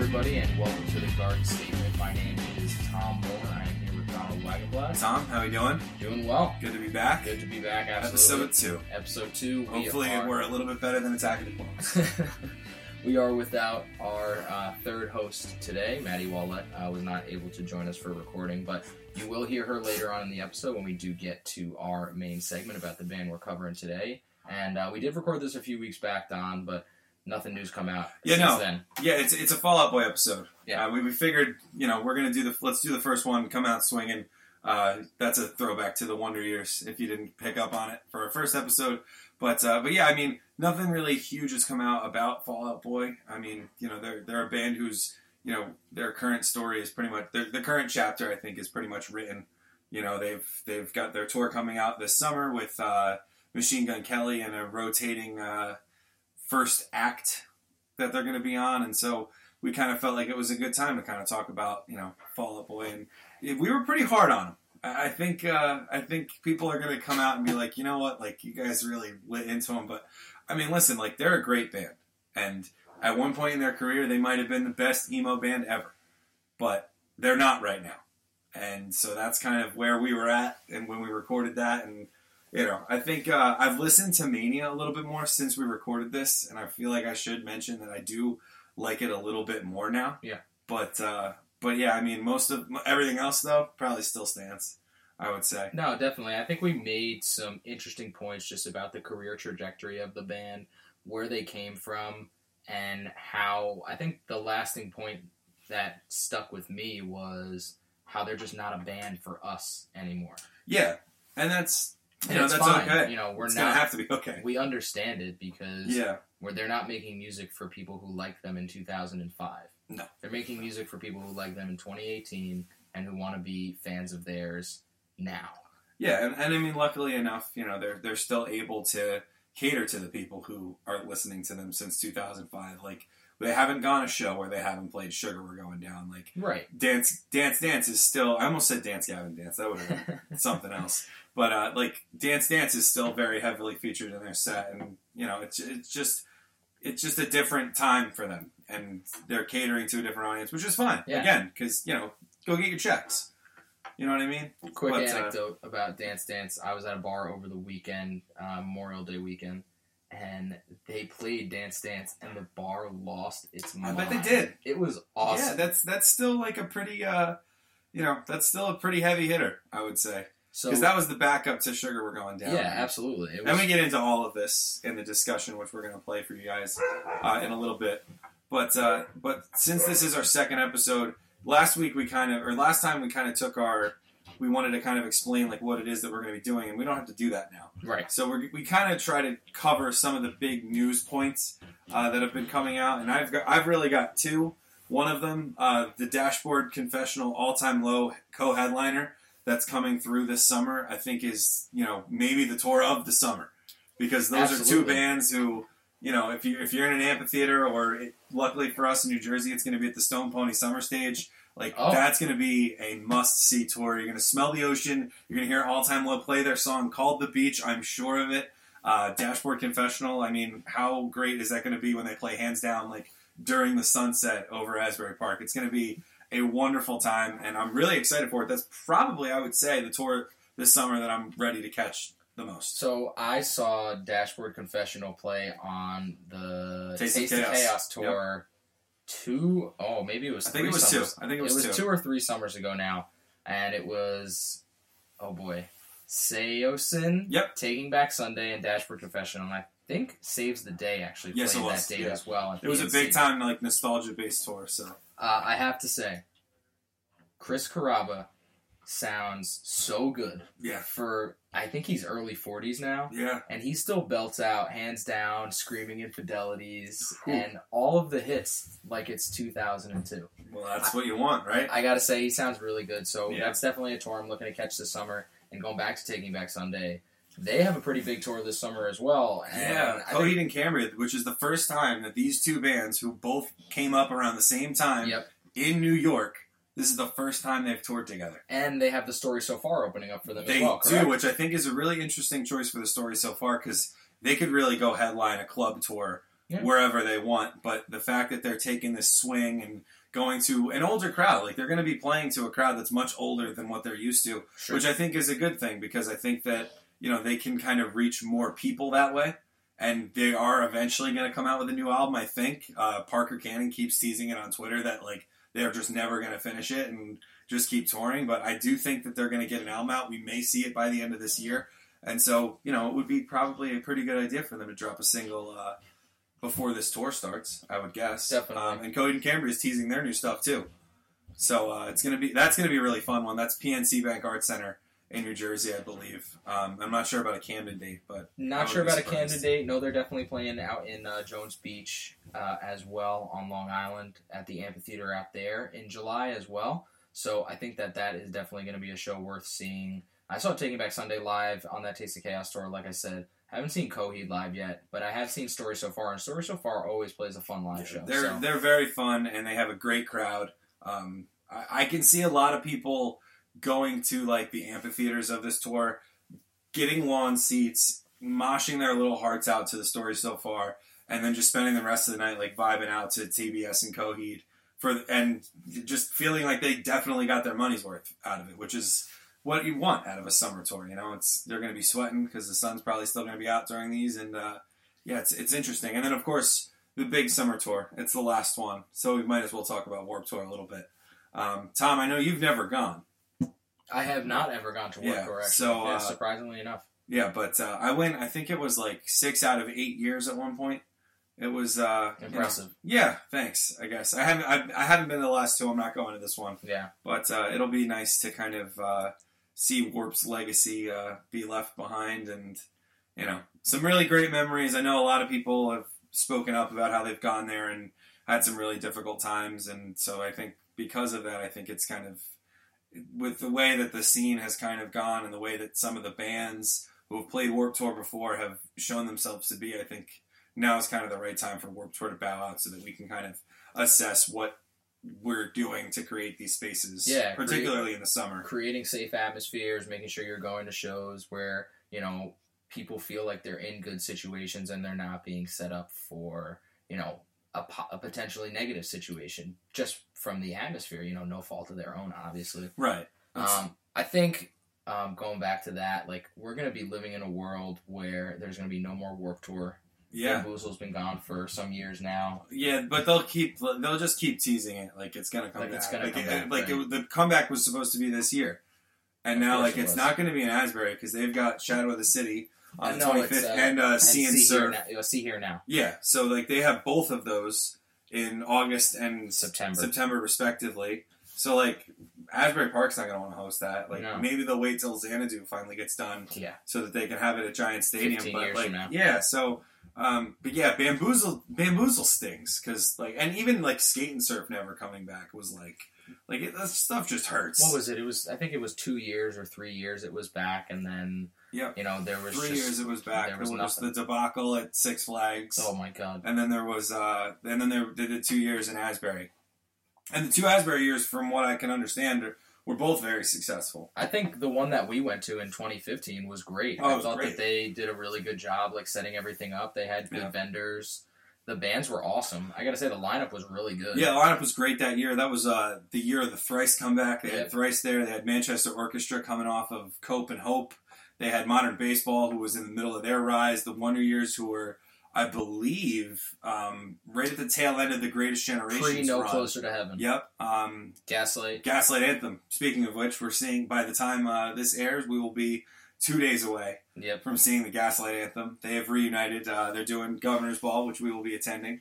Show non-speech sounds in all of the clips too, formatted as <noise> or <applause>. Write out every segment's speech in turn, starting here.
everybody, and welcome to the Garden Statement. My name is Tom Moore. I am here with Donald Wagenblatt. Tom, how are we doing? Doing well. Good to be back. Good to be back. Absolutely. Episode two. Episode two. We Hopefully, are, we're a little bit better than Attack of the Clones. <laughs> we are without our uh, third host today. Maddie Wallet uh, was not able to join us for recording, but you will hear her later on in the episode when we do get to our main segment about the band we're covering today. And uh, we did record this a few weeks back, Don, but nothing new's come out Yeah, since no. then. yeah, it's it's a Fall Out Boy episode. Yeah. uh, we, we figured you know we're gonna do the let's do the first one. Come out swinging. Uh, that's a throwback to the Wonder Years. If you didn't pick up on it for our first episode, but uh, but yeah, I mean nothing really huge has come out about Fall Out Boy. I mean you know they're they're a band who's you know their current story is pretty much their, the current chapter I think is pretty much written. You know they've they've got their tour coming out this summer with uh, Machine Gun Kelly and a rotating uh, first act that they're going to be on, and so we kind of felt like it was a good time to kind of talk about you know Fall Out Boy, and we were pretty hard on them. I think uh, I think people are going to come out and be like, you know what, like you guys really lit into them, but I mean, listen, like they're a great band, and at one point in their career, they might have been the best emo band ever, but they're not right now, and so that's kind of where we were at, and when we recorded that, and you know, I think uh, I've listened to Mania a little bit more since we recorded this, and I feel like I should mention that I do like it a little bit more now. Yeah. But uh, but yeah, I mean, most of everything else though probably still stands. I would say. No, definitely. I think we made some interesting points just about the career trajectory of the band, where they came from, and how I think the lasting point that stuck with me was how they're just not a band for us anymore. Yeah, and that's And know it's that's fine. okay. You know, we're it's not. have to be okay. we understand it because Yeah. where they're not making music for people who like them in 2005. No. They're making music for people who like them in 2018 and who want to be fans of theirs now. Yeah, and, and I mean, luckily enough, you know, they're they're still able to cater to the people who are listening to them since 2005. Like they haven't gone a show where they haven't played "Sugar We're Going Down." Like Right. Dance Dance Dance is still. I almost said Dance Gavin Dance. That would have been <laughs> something else. But uh, like Dance Dance is still very heavily featured in their set, and you know, it's it's just it's just a different time for them, and they're catering to a different audience, which is fine. Yeah. Again, because you know, go get your checks. You know what I mean? Quick But, uh, anecdote about Dance Dance. I was at a bar over the weekend, uh, Memorial Day weekend, and they played Dance Dance, and the bar lost its mind. I bet they did. It was awesome. Yeah, that's that's still like a pretty, uh, you know, that's still a pretty heavy hitter, I would say, so because that was the backup to Sugar We're Going Down. yeah, absolutely. It was, And we get into all of this in the discussion, which we're going to play for you guys uh, in a little bit. But uh, but since this is our second episode, last week we kind of, or last time we kind of took our, we wanted to kind of explain like what it is that we're going to be doing, and we don't have to do that now. right. So we're, we kind of try to cover some of the big news points uh, that have been coming out, and I've got, I've really got two. One of them, uh, the Dashboard Confessional All Time Low co-headliner that's coming through this summer. I think is you know maybe the tour of the summer because those are two bands who you know if you if you're in an amphitheater or it, luckily for us in New Jersey it's going to be at the Stone Pony Summer Stage. Like Oh. that's going to be a must see tour. You're going to smell the ocean. You're going to hear All Time Low play their song called "The Beach." I'm sure of it. Uh, Dashboard Confessional. I mean, how great is that going to be when they play hands down like during the sunset over Asbury Park? It's going to be a wonderful time, and I'm really excited for it. That's probably, I would say, the tour this summer that I'm ready to catch the most. So I saw Dashboard Confessional play on the Taste Taste of Chaos. Chaos, tour. Two oh maybe it was. I think it was summers. two. I think it was two. two or three summers ago now, and it was oh boy, Saosin. Yep. Taking Back Sunday and Dashboard Confessional. And I think Saves the Day actually Yes, played it was, that date yeah. as well. It was a big time like nostalgia based tour. So Uh, I have to say, Chris Carrabba sounds so good. Yeah, for. I think he's early forties now. yeah, and he still belts out hands down screaming infidelities and all of the hits like it's 2002 well, that's what you want, right? i gotta say he sounds really good. So Yeah. that's definitely a tour i'm looking to catch this summer. And going back to taking back sunday they have a pretty big tour this summer as well. And Yeah, I think- Coheed and Cambria, which is the first time that these two bands, who both came up around the same time yep. in New York, this is the first time they've toured together. and they have the story so far opening up for them They as well They do, which I think is a really interesting choice for the story so far because they could really go headline a club tour Yeah. wherever they want. But the fact that they're taking this swing and going to an older crowd, like they're going to be playing to a crowd that's much older than what they're used to, Sure. which I think is a good thing because I think that you know they can kind of reach more people that way. And they are eventually going to come out with a new album. I think uh, Parker Cannon keeps teasing it on Twitter that like they're just never going to finish it and just keep touring. But I do think that they're going to get an album out. We may see it by the end of this year. And so, you know, it would be probably a pretty good idea for them to drop a single uh, before this tour starts, I would guess. Definitely. Um, and Coheed and Cambria is teasing their new stuff too. So uh, it's gonna be that's gonna be a really fun one. That's PNC Bank Art Center in New Jersey, I believe. Um, I'm not sure about a Camden date, but Not sure about a surprised. candidate. No, they're definitely playing out in uh, Jones Beach uh, as well on Long Island at the amphitheater out there in July as well. So I think that that is definitely going to be a show worth seeing. I saw Taking Back Sunday live on that Taste of Chaos tour. Like I said, I haven't seen Coheed live yet, but I have seen Story So Far, and Story So Far always plays a fun live show. They're so. they're very fun and they have a great crowd. Um, I, I can see a lot of people going to like the amphitheaters of this tour, getting lawn seats, moshing their little hearts out to the story so far, and then just spending the rest of the night like vibing out to TBS and Coheed for and just feeling like they definitely got their money's worth out of it, which is what you want out of a summer tour. You know, it's they're going to be sweating because the sun's probably still going to be out during these, and uh, yeah, it's it's interesting. And then of course the big summer tour. It's the last one, so we might as well talk about Warped Tour a little bit. Um, Tom, I know you've never gone. I have not ever gone to work Yeah, actually. so, Yeah, uh, surprisingly enough. Yeah, but uh, I went. I think it was like six out of eight years at one point. It was uh, you know- Impressive. yeah, thanks. I guess I haven't. I've, I haven't been to the last two. I'm not going to this one, Yeah. but uh, it'll be nice to kind of uh, see Warp's legacy uh, be left behind, and you know, some really great memories. I know a lot of people have spoken up about how they've gone there and had some really difficult times, and so I think because of that, I think it's kind of with the way that the scene has kind of gone and the way that some of the bands who have played Warped Tour before have shown themselves to be, I think now is kind of the right time for Warped Tour to bow out so that we can kind of assess what we're doing to create these spaces, Yeah, particularly in the summer. creating safe atmospheres, making sure you're going to shows where you know people feel like they're in good situations and they're not being set up for you know a, po- a potentially negative situation just from the atmosphere. You know, no fault of their own, obviously. Right. Um, I think um, going back to that, like we're gonna be living in a world where there's gonna be no more Warped Tour. yeah. Bamboozle's been gone for some years now. Yeah, but they'll keep they'll just keep teasing it like it's gonna come Like back. it's gonna like come it, back, like right. it, the comeback was supposed to be this year, and Of now like it it's not going to be in Asbury because they've got Shadow of the City on the No, twenty it's, fifth uh, and uh, Sea and see Surf. Here now, see here now, Yeah, so like they have both of those in August and September. September respectively. So like Asbury Park's not going to want to host that. Like No. maybe they'll wait till Xanadu finally gets done Yeah, so that they can have it at Giant Stadium. 15 but years like, from now. yeah, so um, but yeah, bamboozle bamboozle stings because like, and even like skate and surf never coming back was like, like it, that stuff just hurts. what was it? It was I think it was two years or three years. It was back, and then Yep. you know there was Three just, years it was back. there There was was, the debacle at Six Flags. Oh my god! And then there was, uh, and then there, they did two years in Asbury. And the two Asbury years, from what I can understand, are, were both very successful. I think the one that we went to in 2015 was great. Oh, I thought great. that they did a really good job, like setting everything up. They had good Yeah. vendors. The bands were awesome. I gotta say, the lineup was really good. Yeah, the lineup was great that year. That was uh, the year of the Thrice comeback. They Yeah. had Thrice there. They had Manchester Orchestra coming off of Cope and Hope. They had Modern Baseball, who was in the middle of their rise. The Wonder Years, who were, I believe, um, right at the tail end of the Greatest Generation. Pre No Closer to Heaven. Yep. Um, Gaslight. Gaslight Anthem. Speaking of which, we're seeing by the time uh, this airs, we will be two days away Yep. from seeing the Gaslight Anthem. They have reunited. Uh, they're doing Governor's Ball, which we will be attending.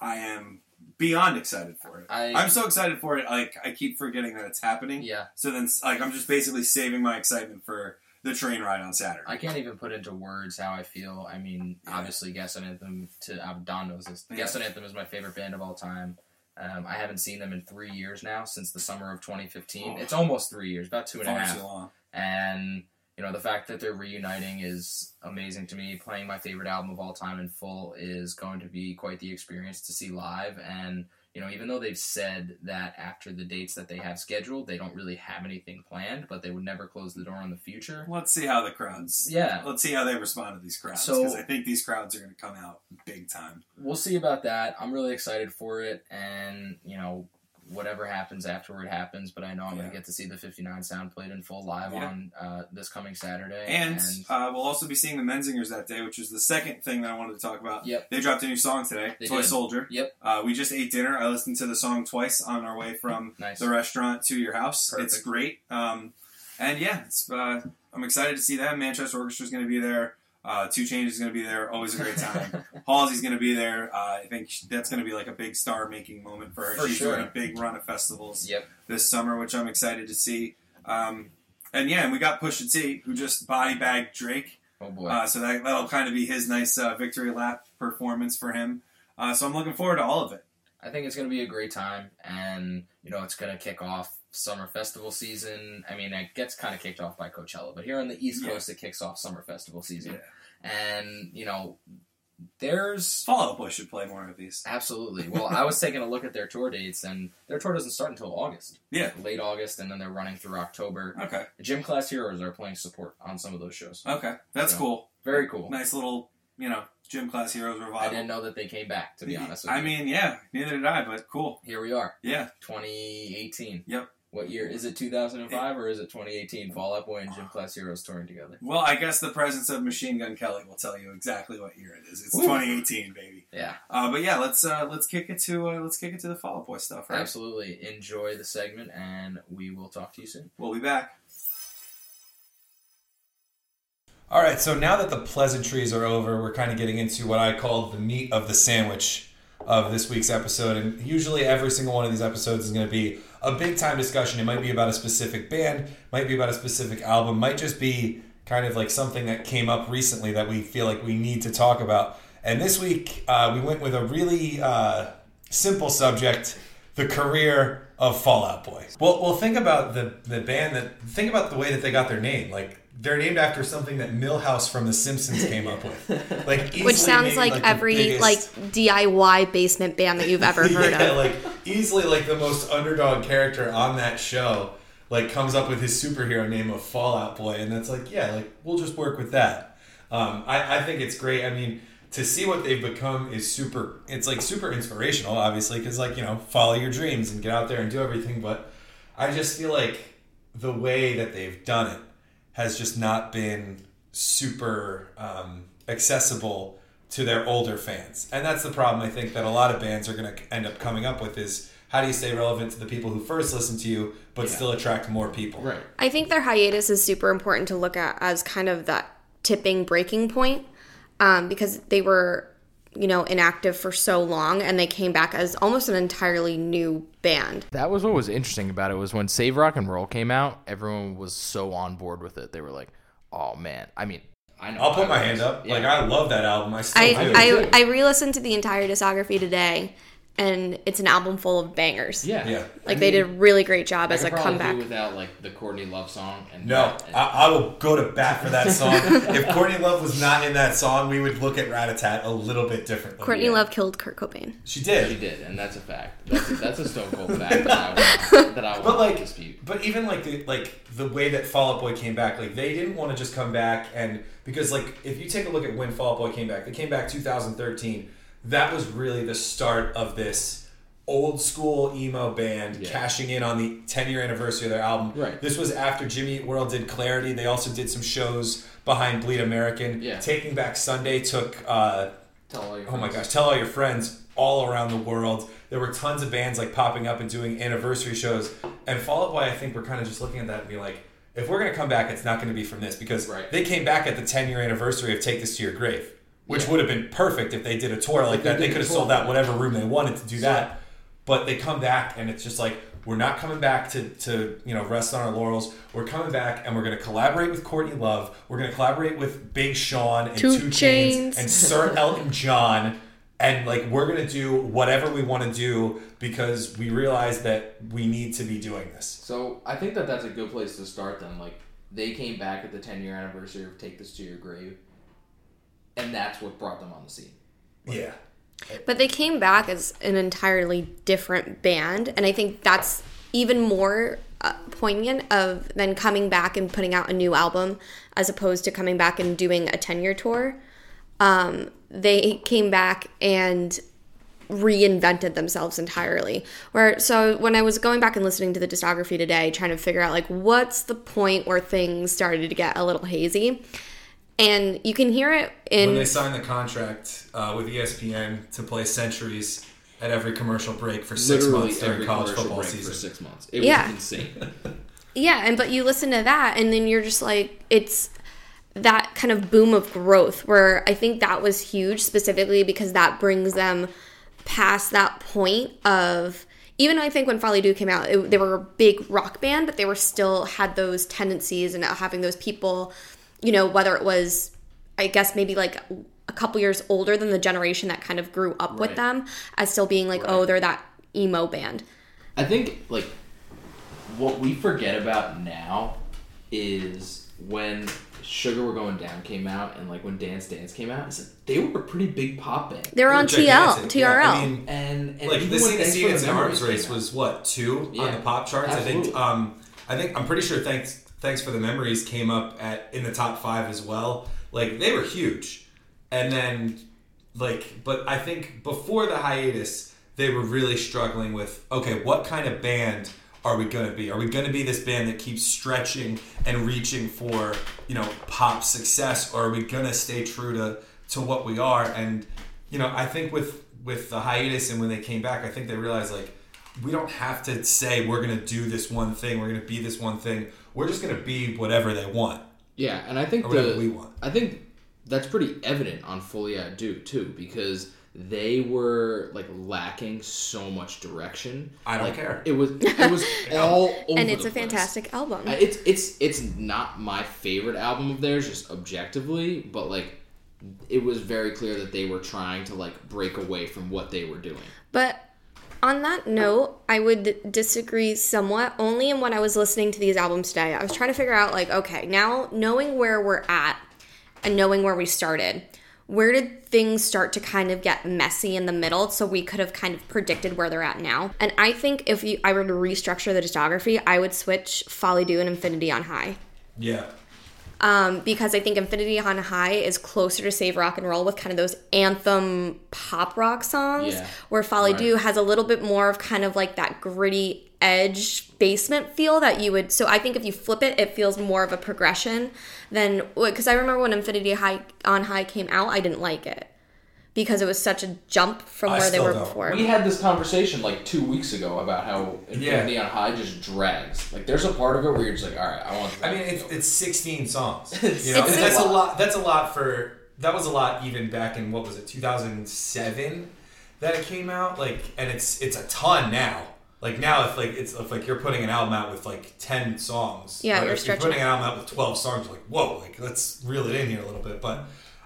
I am beyond excited for it. I. I'm so excited for it. Like I keep forgetting that it's happening. yeah. So then, like, I'm just basically saving my excitement for the train ride on Saturday. I can't even put into words how I feel. I mean, Yeah. obviously, Gaslight Anthem. To uh, Don knows this. Yeah. Gaslight Anthem is my favorite band of all time. Um, I haven't seen them in three years now, since the summer of 2015. Oh. It's almost three years, about two and a half. too long. and you know the fact that they're reuniting is amazing to me playing my favorite album of all time in full is going to be quite the experience to see live and you know, even though they've said that after the dates that they have scheduled, they don't really have anything planned, but they would never close the door on the future. Let's see how the crowds. Yeah. Let's see how they respond to these crowds So- because I think these crowds are going to come out big time. We'll see about that. I'm really excited for it, and you know, whatever happens afterward happens. But I know I'm Yeah. going to get to see the 59 sound played in full live Yeah. on uh, this coming Saturday. And uh, we'll also be seeing the Menzingers that day, which is the second thing that I wanted to talk about. Yep. They dropped a new song today, They Toy did. Soldier. Yep. Uh, we just ate dinner. I listened to the song twice on our way from <laughs> nice. the restaurant to your house. It's great. Um, and yeah, it's, uh, I'm excited to see that. Manchester Orchestra is going to be there. Uh, Two Chainz is going to be there. Always a great time. <laughs> Halsey's going to be there. Uh, I think that's going to be like a big star making moment for her. For She's sure. doing a big run of festivals yep. this summer, which I'm excited to see. Um, and yeah, and we got Pusha T, who just body bagged Drake. Oh boy. Uh, so that, that'll kind of be his nice uh, victory lap performance for him. Uh, so I'm looking forward to all of it. I think it's going to be a great time, and you know it's going to kick off summer festival season. I mean, it gets kind of kicked off by Coachella, but here on the East Yeah. Coast, it kicks off summer festival season, and you know, there's Fall Out Boy should play more of these. absolutely. Well, I was taking a look at their tour dates, and their tour doesn't start until August, Yeah. late August, and then they're running through October. Okay. Gym Class Heroes are playing support on some of those shows. Okay. That's Yeah. cool. Very cool. Nice little, you know, gym class heroes revival. I didn't know that they came back. To be honest with you. I you, mean, yeah, neither did I, but cool. here we are. Yeah. 2018. Yep. What year is it? 2005 or is it 2018? Fall Out Boy and Gym Class Heroes touring together. Well, I guess the presence of Machine Gun Kelly will tell you exactly what year it is. twenty eighteen, baby. Yeah, Uh, but yeah, let's uh, let's kick it to uh, let's kick it to the Fall Out Boy stuff. Right? absolutely. Enjoy the segment, and we will talk to you soon. We'll be back. All right, so now that the pleasantries are over, we're kind of getting into what I call the meat of the sandwich of this week's episode. And usually, every single one of these episodes is going to be a big time discussion. It might be about a specific band, might be about a specific album, might just be kind of like something that came up recently that we feel like we need to talk about. And this week, uh, we went with a really uh, simple subject the career of Fallout Boy. Well, well, think about the the band that think about the way that they got their name. Like they're named after something that Milhouse from The Simpsons came up with. Like <laughs> Which sounds named, like, the every biggest- like DIY basement band that you've ever <laughs> heard yeah, of. like easily like the most underdog character on that show. Like comes up with his superhero name of Fallout Boy, and that's like yeah, like we'll just work with that. Um, I, I think it's great. I mean, to see what they've become is super. It's like super inspirational, obviously, because like you know, follow your dreams and get out there and do everything. But I just feel like the way that they've done it has just not been super um, accessible to their older fans, and that's the problem. I think that a lot of bands are going to end up coming up with is how do you stay relevant to the people who first listen to you, but Yeah. still attract more people. Right. I think their hiatus is super important to look at as kind of that tipping breaking point um, because they were, you know, inactive for so long and they came back as almost an entirely new band. That was what was interesting about it was when Save Rock and Roll came out, everyone was so on board with it. They were like, "Oh man!" I mean, I know. I'll put my was. hand up. Yeah. Like I love that album. I still I, do. I, I re listened to the entire discography today and it's an album full of bangers. yeah, Yeah. Like they did a really great job I as a could probably comeback. do without like the Courtney Love song. And No, and- I, I will go to bat for that song. if Courtney Love was not in that song, we would look at Rat A Tat a little bit differently. Courtney Yeah. Love killed Kurt Cobain. She did. she did. did, and that's a fact. That's a, that's a stone cold fact that I will, <laughs> that I will But like, dispute. but even like the like the way that Fall Out Boy came back, like they didn't want to just come back and because like if you take a look at when Fall Out Boy came back, they came back 2013. That was really the start of this old school emo band Yeah. cashing in on the 10 year anniversary of their album. Right. This was after Jimmy Eat World did Clarity. They also did some shows behind Bleed American. Yeah. Taking Back Sunday took uh, Tell all your Oh my gosh, tell all your friends all around the world. There were tons of bands like popping up and doing anniversary shows. And Fall Out Boy, I think we're kind of just looking at that and be like, if we're going to come back, it's not going to be from this because Right. they came back at the 10 year anniversary of Take This to Your Grave, which Yeah. would have been perfect if they did a tour like they that. They did could have sold out whatever room they wanted to do that. But they come back and it's just like, we're not coming back to, to you know rest on our laurels. We're coming back and we're going to collaborate with Courtney Love. We're going to collaborate with Big Sean and Two Two, Chainz. Chains and Sir <laughs> Elton John and like we're gonna do whatever we want to do because we realize that we need to be doing this. So I think that that's a good place to start. Then, like they came back at the 10 year anniversary of Take This to Your Grave, and that's what brought them on the scene. Yeah, But they came back as an entirely different band, and I think that's even more uh, poignant of than coming back and putting out a new album as opposed to coming back and doing a 10 year tour. Um, they came back and reinvented themselves entirely. Where so when I was going back and listening to the discography today, trying to figure out like what's the point where things started to get a little hazy. And you can hear it in when they signed the contract uh, with ESPN to play centuries at every commercial break for six Literally months during college football break season. for six months. It Yeah. was insane. <laughs> Yeah, and but you listen to that and then you're just like it's that kind of boom of growth where I think that was huge specifically because that brings them past that point of even I think when Folie à Deux came out, it, they were a big rock band, but they were still had those tendencies and having those people, you know, whether it was, I guess maybe like a couple years older than the generation that kind of grew up with them, as still being like, oh, they're that emo band. I think like what we forget about now is when Sugar We're Going Down came out and like when Dance Dance came out, like they were a pretty big pop band. They were on TL, gigantic. TRL. Yeah, I mean, And, and like even the when scene, Thanks for Stevens the and Memories Arms Race was what two on the pop charts. I think. Um, I think I'm pretty sure. Thanks, thanks for the memories came up at in the top five as well. Like they were huge, and then like, but I think before the hiatus, they were really struggling with okay, what kind of band are we going to be? Are we going to be this band that keeps stretching and reaching for you know pop success, or are we going to stay true to to what we are? And you know, I think with with the hiatus and when they came back, I think they realized like we don't have to say we're going to do this one thing, we're going to be this one thing. We're just going to be whatever they want. Yeah, and I think Or whatever the, we want. I think that's pretty evident on Folie à Deux too, because they were like lacking so much direction. I don't Like, care. It was it was <laughs> all over and it's the a place. fantastic album. Uh, It's it's it's not my favorite album of theirs, just objectively, but like it was very clear that they were trying to like break away from what they were doing. But on that note, I would disagree somewhat only in when I was listening to these albums today. I was trying to figure out, like, okay, now knowing where we're at and knowing where we started, where did things start to kind of get messy in the middle so we could have kind of predicted where they're at now? And I think if you, I were to restructure the discography, I would switch Folie à Deux and Infinity on High Yeah. Um, because I think Infinity on High is closer to Save Rock and Roll with kind of those anthem pop rock songs, Yeah. where Folly Right. Do has a little bit more of kind of like that gritty edge basement feel that you would. So I think if you flip it, it feels more of a progression than because I remember when Infinity High on High came out, I didn't like it because it was such a jump from I where they still were don't. before. We had this conversation like two weeks ago about how Infinity on High just drags. Like there's a part of it where you're just like, all right, I want. I mean, it's, it's 16 songs. <laughs> You know, It's and that's a lot. lot. That's a lot for. That was a lot even back in what was it, 2007, that it came out. Like, and it's it's a ton now. Like now, if like it's if like you're putting an album out with like 10 songs. Yeah, or you're if stretching putting an album out with 12 songs. Like, whoa, like let's reel it in here a little bit. But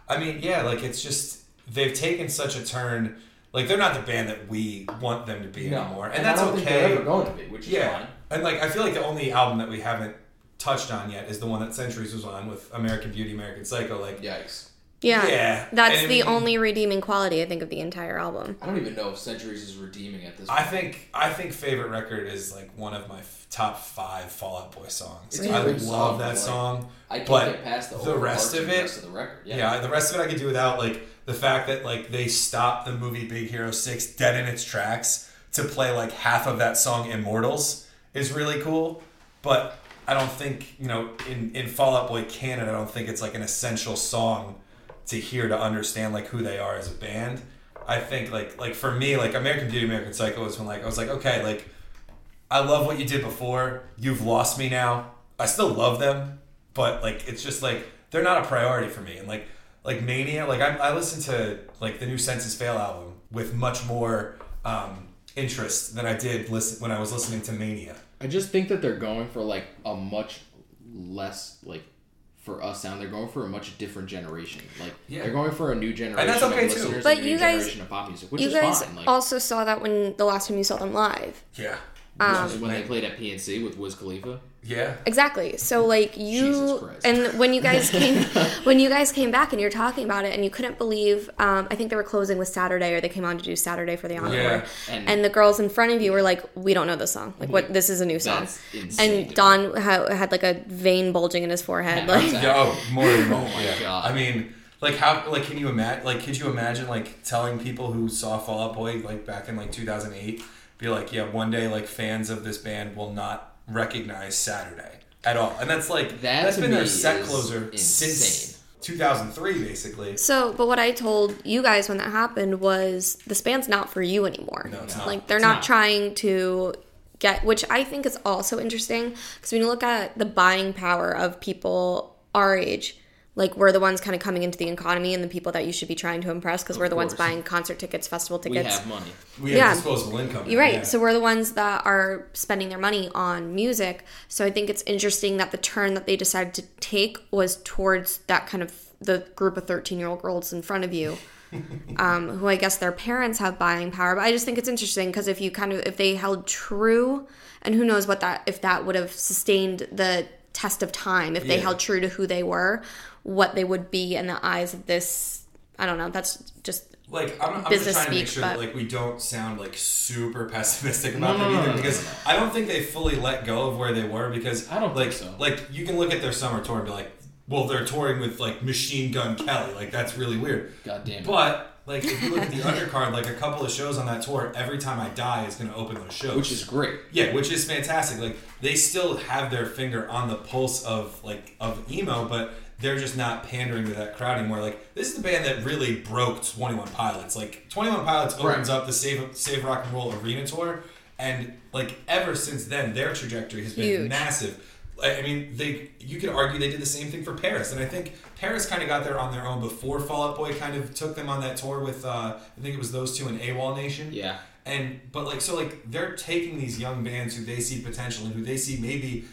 I mean, yeah, like it's just they've taken such a turn. Like they're not the band that we want them to be No. anymore, and, I that's don't okay. think they're ever going to be, which is Yeah, fine. and like I feel like the only album that we haven't touched on yet is the one that Centuries was on with American Beauty, American Psycho. Like, Yikes. yeah, Yeah, that's and the mean- only redeeming quality I think of the entire album. I don't even know if Centuries is redeeming at this. point. I think I think favorite record is like one of my f- top five Fall Out Boy songs. It's a I good love song, that like, song. I can't but get past the, the rest of it- rest of the record. Yeah. Yeah. the rest of it I could do without. Like the fact that like they stopped the movie Big Hero Six dead in its tracks to play like half of that song Immortals is really cool. But I don't think you know in in Fall Out Boy canon I don't think it's like an essential song to hear to understand like who they are as a band. I think like like for me like American Beauty American Psycho was when like I was like okay like I love what you did before. You've lost me now. I still love them, but like it's just like they're not a priority for me. And like like Mania, like I, I listened to like the new Senses Fail album with much more um, interest than I did listen when I was listening to Mania. I just think that they're going for like a much less like for us sound. They're going for a much different generation. Like Yeah. they're going for a new generation And that's okay, of too. But and a new you guys- of pop music, which you is guys fine. Like also saw that when the last time you saw them live. Yeah. when they played at PNC with Wiz Khalifa. Yeah. Exactly. So like Jesus you Christ. and when you guys came <laughs> when you guys came back and you're talking about it and you couldn't believe um, I think they were closing with Saturday or they came on to do Saturday for the encore. Yeah. And- And, the girls in front of you were like, "We don't know this song. Like, what? This is a new song." That's insane to me. And Don ha- had like a vein bulging in his forehead. Yeah, Like, exactly. Oh, more than <laughs> Oh my yeah. God. I mean, like how like can you imagine like could you imagine like telling people who saw Fall Out Boy like back in like 2008 be like, yeah, one day like fans of this band will not recognize Saturday at all. And that's like That that's to been their set closer insane. since 2003 basically. So, but what I told you guys when that happened was this band's not for you anymore. No, it's not. Like they're It's not, not. trying to get, which I think is also interesting because when you look at the buying power of people our age, like we're the ones kind of coming into the economy and the people that you should be trying to impress because we're the ones buying concert tickets, festival tickets. We have money. We have Yeah. disposable income. You're right. Yeah. So we're the ones that are spending their money on music. So I think it's interesting that the turn that they decided to take was towards that kind of the group of 13 year old girls in front of you. <laughs> um, who I guess their parents have buying power, but I just think it's interesting because if you kind of if they held true, and who knows what that if that would have sustained the test of time if they held true to who they were, what they would be in the eyes of this. I don't know. That's just like I'm, I'm just business trying to make sure but- that like we don't sound like super <laughs> pessimistic about No, them no, no, either no, no, because no, no. I don't think they fully let go of where they were because I don't like think so. like you can look at their summer tour and be like well they're touring with like Machine Gun Kelly like that's really weird God damn it. but like if you look at the undercard like a couple of shows on that tour every time I die is going to open those shows Which is great. yeah, which is fantastic. Like they still have their finger on the pulse of like of emo, but they're just not pandering to that crowd anymore. Like this is the band that really broke Twenty One Pilots. Like Twenty One Pilots opens Right. up the Save Save Rock and Roll Arena tour, and like ever since then, their trajectory has been Huge. massive. I I mean, they you could argue they did the same thing for PVRIS, and I think PVRIS kind of got there on their own before Fall Out Boy kind of took them on that tour with uh, I think it was those two in AWOL Nation. Yeah. And but like so like they're taking these young bands who they see potential and who they see maybe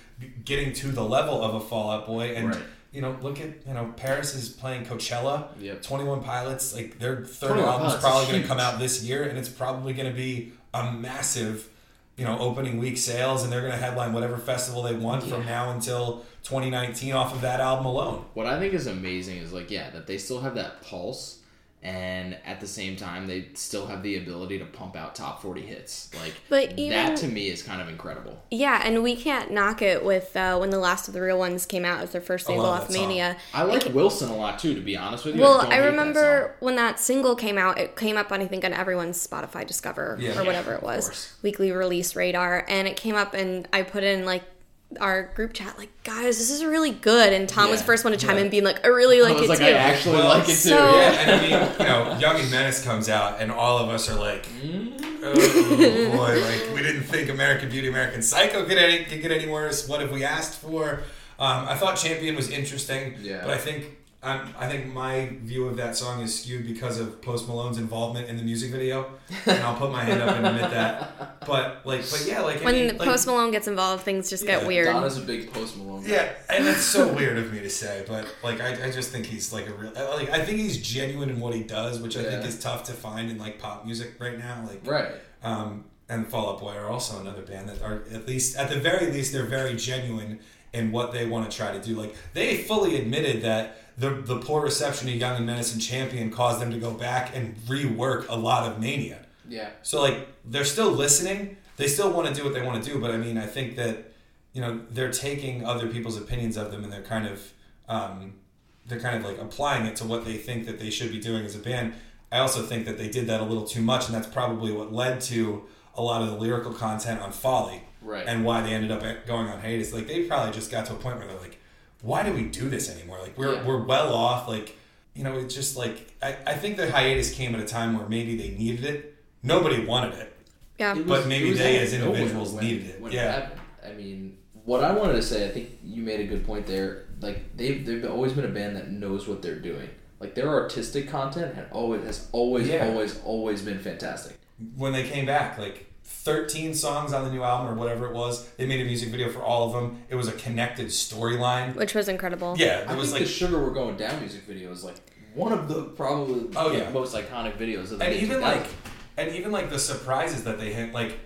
getting to the level of a Fall Out Boy and Right. You know look at you know PVRIS is playing Coachella. Yep. Twenty One Pilots like their third album is probably going to come out this year and it's probably going to be a massive you know opening week sales and they're going to headline whatever festival they want from now until 2019 off of that album alone. What I think is amazing is like, yeah, that they still have that pulse, and at the same time, they still have the ability to pump out top forty hits. Like, But even- that to me is kind of incredible. Yeah, and we can't knock it with uh, when the last of the real ones came out as their first single off that song. Mania. I like Wilson a lot too, to be honest with you. Well, don't I hate that remember when that single came out, it came up on I think on everyone's Spotify Discover Yeah. or Yeah, whatever it was, weekly release radar, and it came up and I put in like our group chat like guys this is really good and tom was the first one to chime yeah. in being like i really like I was it like, too I actually Well, like it too. so- Yeah, yeah. and I mean, you know, Young and Menace comes out, and all of us are like, Mm. oh boy, like we didn't think American Beauty, American Psycho could any could get any worse. What have we asked for? Um, I thought Champion was interesting, Yeah. but I think um, I think my view of that song is skewed because of Post Malone's involvement in the music video, and I'll put my hand up and admit that. But like, but yeah, like I when mean, like, post malone gets involved things just Yeah, get weird Donna's a big Post Malone. guy. yeah, and it's so weird of me to say, but like I, I just think he's like a real like I think he's genuine in what he does, which I think is tough to find in like pop music right now. Like Right. um, and Fall Out Boy are also another band that are at least at the very least they're very genuine in what they want to try to do. Like they fully admitted that the the poor reception of Young and Menace and Champion caused them to go back and rework a lot of Mania. Yeah. So like they're still listening. They still want to do what they want to do, but I mean, I think that you know they're taking other people's opinions of them and they're kind of um, they're kind of like applying it to what they think that they should be doing as a band. I also think that they did that a little too much, and that's probably what led to a lot of the lyrical content on Folly Right. and why they ended up going on hiatus. Like they probably just got to a point where they're like, "Why do we do this anymore? Like we're Yeah. we're well off. Like you know, it's just like I, I think the hiatus came at a time where maybe they needed it. Nobody wanted it. yeah It But maybe they as individuals when- needed it. Yeah. happened. I mean, what I wanted to say, I think you made a good point there. Like they've they've always been a band that knows what they're doing. Like their artistic content had always has always Yeah. always always been fantastic. When they came back, like 13 songs on the new album or whatever it was, they made a music video for all of them. It was a connected storyline. which was incredible Yeah, I it was think like the Sugar We're Going Down music video is like one of the probably Oh, like, yeah. most iconic videos of the and even 2000s. like and even like the surprises that they hit like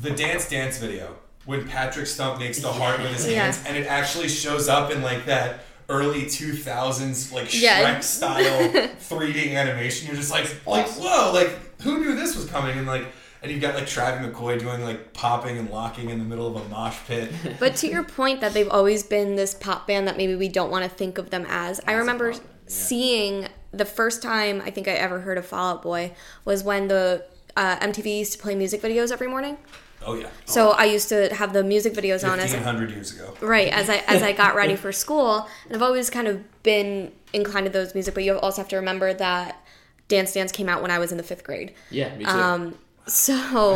the dance dance video when Patrick Stump makes the heart with his Yeah. hands, and it actually shows up in like that early two thousands like Yeah. Shrek style three D animation. You're just like like whoa, like who knew this was coming? And like and you've got like Travis McCoy doing like popping and locking in the middle of a mosh pit. <laughs> But to your point that they've always been this pop band that maybe we don't want to think of them as, I remember yeah. seeing the first time I think I ever heard of Fall Out Boy was when the uh, MTV used to play music videos every morning. Oh yeah, So I used to have the music videos on as fifteen hundred years ago. right as I as I got ready <laughs> for school, and I've always kind of been inclined to those music. But you also have to remember that Dance Dance came out when I was in the fifth grade. Yeah, me too. Um,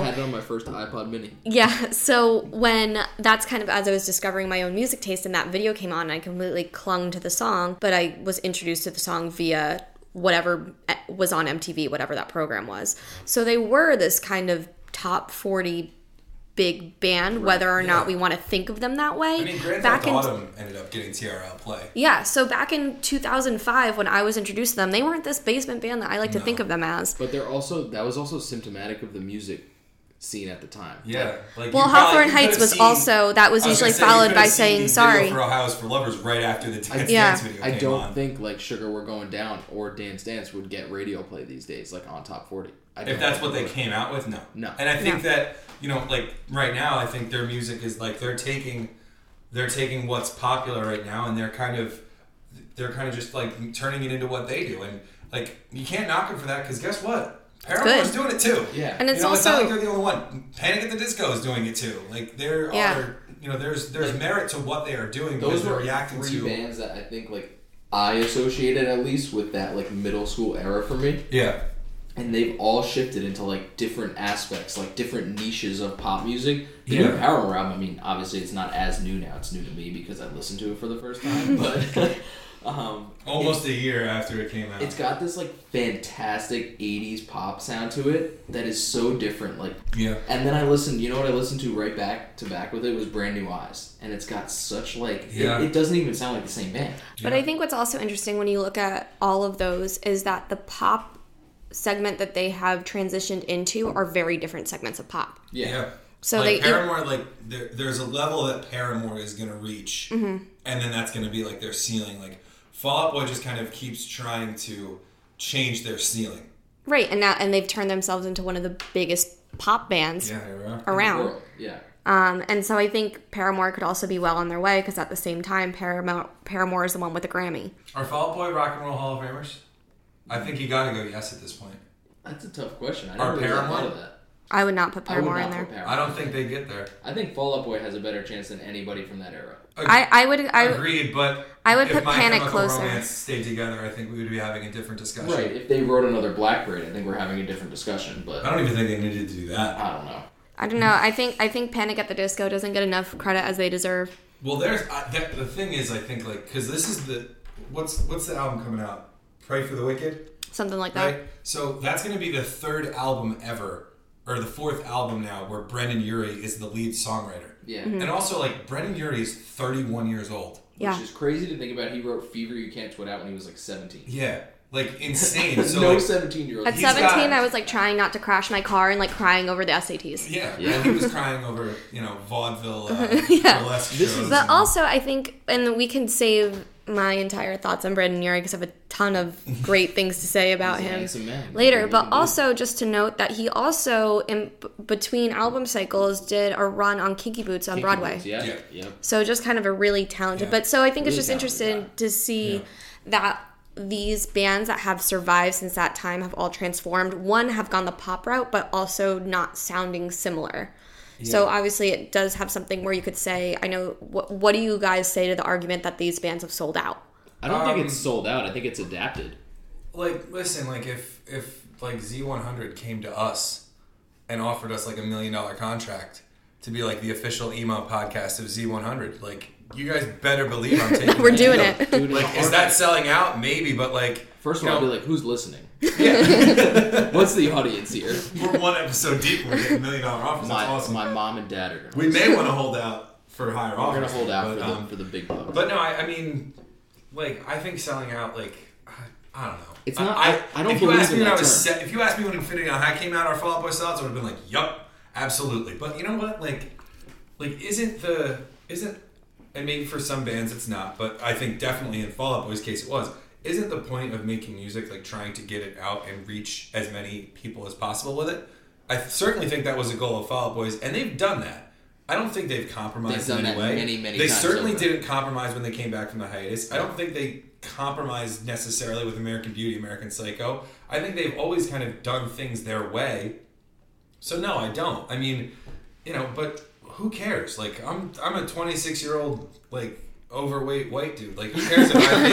I had it on my first iPod Mini. yeah, so when that's kind of as I was discovering my own music taste, and that video came on, I completely clung to the song. But I was introduced to the song via whatever eh, was on MTV, whatever that program was. So they were this kind of top forty big band, whether or not we want to think of them that way. I mean, Grand back Theft in Autumn ended up getting TRL play. yeah, so back in 2005 when I was introduced to them, they weren't this basement band that I like to think of them as. But they're also that was also symptomatic of the music scene at the time. Yeah, like Well, you probably- Hawthorne Heights was seen- also that was I usually say, followed by saying sorry. for Ohio's for Lovers right after the Dance Yeah. Dance video I came don't on. think like Sugar We're Going Down or Dance Dance would get radio play these days, like on top forty. I If that's what they came out with, no. No. And I think No. that you know, like right now, I think their music is like they're taking, they're taking what's popular right now, and they're kind of, they're kind of just like turning it into what they do, and like you can't knock them for that because guess what? Paramore's good. doing it too. Yeah. And it's you know, it's not also like they're the only one. Panic at the Disco is doing it too. Like there Yeah. are, you know, there's there's merit to what they are doing Those because they're were reacting three to. bands that I think like I associated at least with that like middle school era for me. Yeah. And they've all shifted into like different aspects, like different niches of pop music. The Yeah. new Paramore album, I mean, obviously it's not as new now. It's new to me because I listened to it for the first time, <laughs> but <laughs> um, Almost a year after it came out. it's got this like fantastic '80s pop sound to it that is so different. Like, yeah. and then I listened. You know what I listened to right back to back with it was Brand New Eyes, and it's got such like Yeah. it, it doesn't even sound like the same band. But I think what's also interesting when you look at all of those is that the pop segment that they have transitioned into are very different segments of pop. Yeah, Yeah. So like they- Paramore, like there, there's a level that Paramore is gonna reach, Mm-hmm. and then that's gonna be like their ceiling. Like Fall Out Boy just kind of keeps trying to change their ceiling. Right, and now and they've turned themselves into one of the biggest pop bands Yeah, yeah. around. Yeah. Um, and so I think Paramore could also be well on their way because at the same time, Paramore, Paramore is the one with the Grammy. Are Fall Out Boy Rock and Roll Hall of Famers? I think you gotta go yes at this point. That's a tough question. I Or never really Paramore? thought of that. I would not put I would Paramore not in there. put Paramore. I don't think they get there. I think Fall Out Boy has a better chance than anybody from that era. I, I would I, Agreed, but I would if put My Panic Chemical closer. Romance stayed together, I think we would be having a different discussion. Right. If they wrote another Blackbird, I think we're having a different discussion. But I don't even think they needed to do that. I don't know. I don't know. I think I think Panic at the Disco doesn't get enough credit as they deserve. Well, there's I, that, the thing is, I think like because this is the what's what's the album coming out? Pray for the Wicked, Something like that. right? So that's going to be the third album ever, or the fourth album now, where Brendon Urie is the lead songwriter, Yeah. Mm-hmm. and also like Brendon Urie is 31 years old. Yeah. Which is crazy to think about. He wrote Fever You Can't Twit Out when he was like 17. Yeah, like insane. <laughs> So no like, 17 year old. At 17, got- I was like trying not to crash my car and like crying over the SATs. yeah, Yeah. and he was crying over you know vaudeville uh, <laughs> Yeah. burlesque This is- But and- also, I think, and we can save my entire thoughts on Brendon Urie because I have a ton of great things to say about him later. But can you do? also, just to note that he also, in b- between album cycles, did a run on Kinky Boots on Kinky Broadway. Boots, Yeah. Yeah. Yep. So just kind of a really talented. Yeah. But so I think it's just interesting guy. to see Yeah. that these bands that have survived since that time have all transformed. One have gone the pop route, but also not sounding similar. So obviously, it does have something where you could say, I know. What, what do you guys say to the argument that these bands have sold out? I don't Um, think it's sold out. I think it's adapted. like listen like if if like z100 came to us and offered us like a million dollar contract to be like the official emo podcast of z100 like you guys better believe i'm taking <laughs> it. We're that doing deal. it. Dude, like is that selling out maybe but like First of you all, I'll be like, who's listening? yeah <laughs> <laughs> What's the audience here? we're one episode deep we're getting million dollar offers My, that's awesome my mom and dad are going to we may want to hold out for higher offers. We're offers going to hold out but, for, um, the, for the big bucks. but no I, I mean like i think selling out like I, I don't know. It's not- I- I don't if you believe asked in me when that I was term. se- if you asked me when Infinity on High came out, our Fall Out Boy sellouts, I would have been like, "Yup, absolutely." But you know what? Like, like isn't the isn't and maybe for some bands it's not, but I think definitely in Fall Out Boy's case it was. Isn't the point of making music like trying to get it out and reach as many people as possible with it? I certainly think that was a goal of Fall Out Boys, and they've done that. I don't think they've compromised They've in any way. many, many they certainly over. didn't compromise when they came back from the hiatus. I don't think they compromised necessarily with American Beauty, American Psycho. I think they've always kind of done things their way. So no, I don't. I mean, you know, but who cares? Like I'm I'm a 26 year old like overweight white dude. Like who cares if I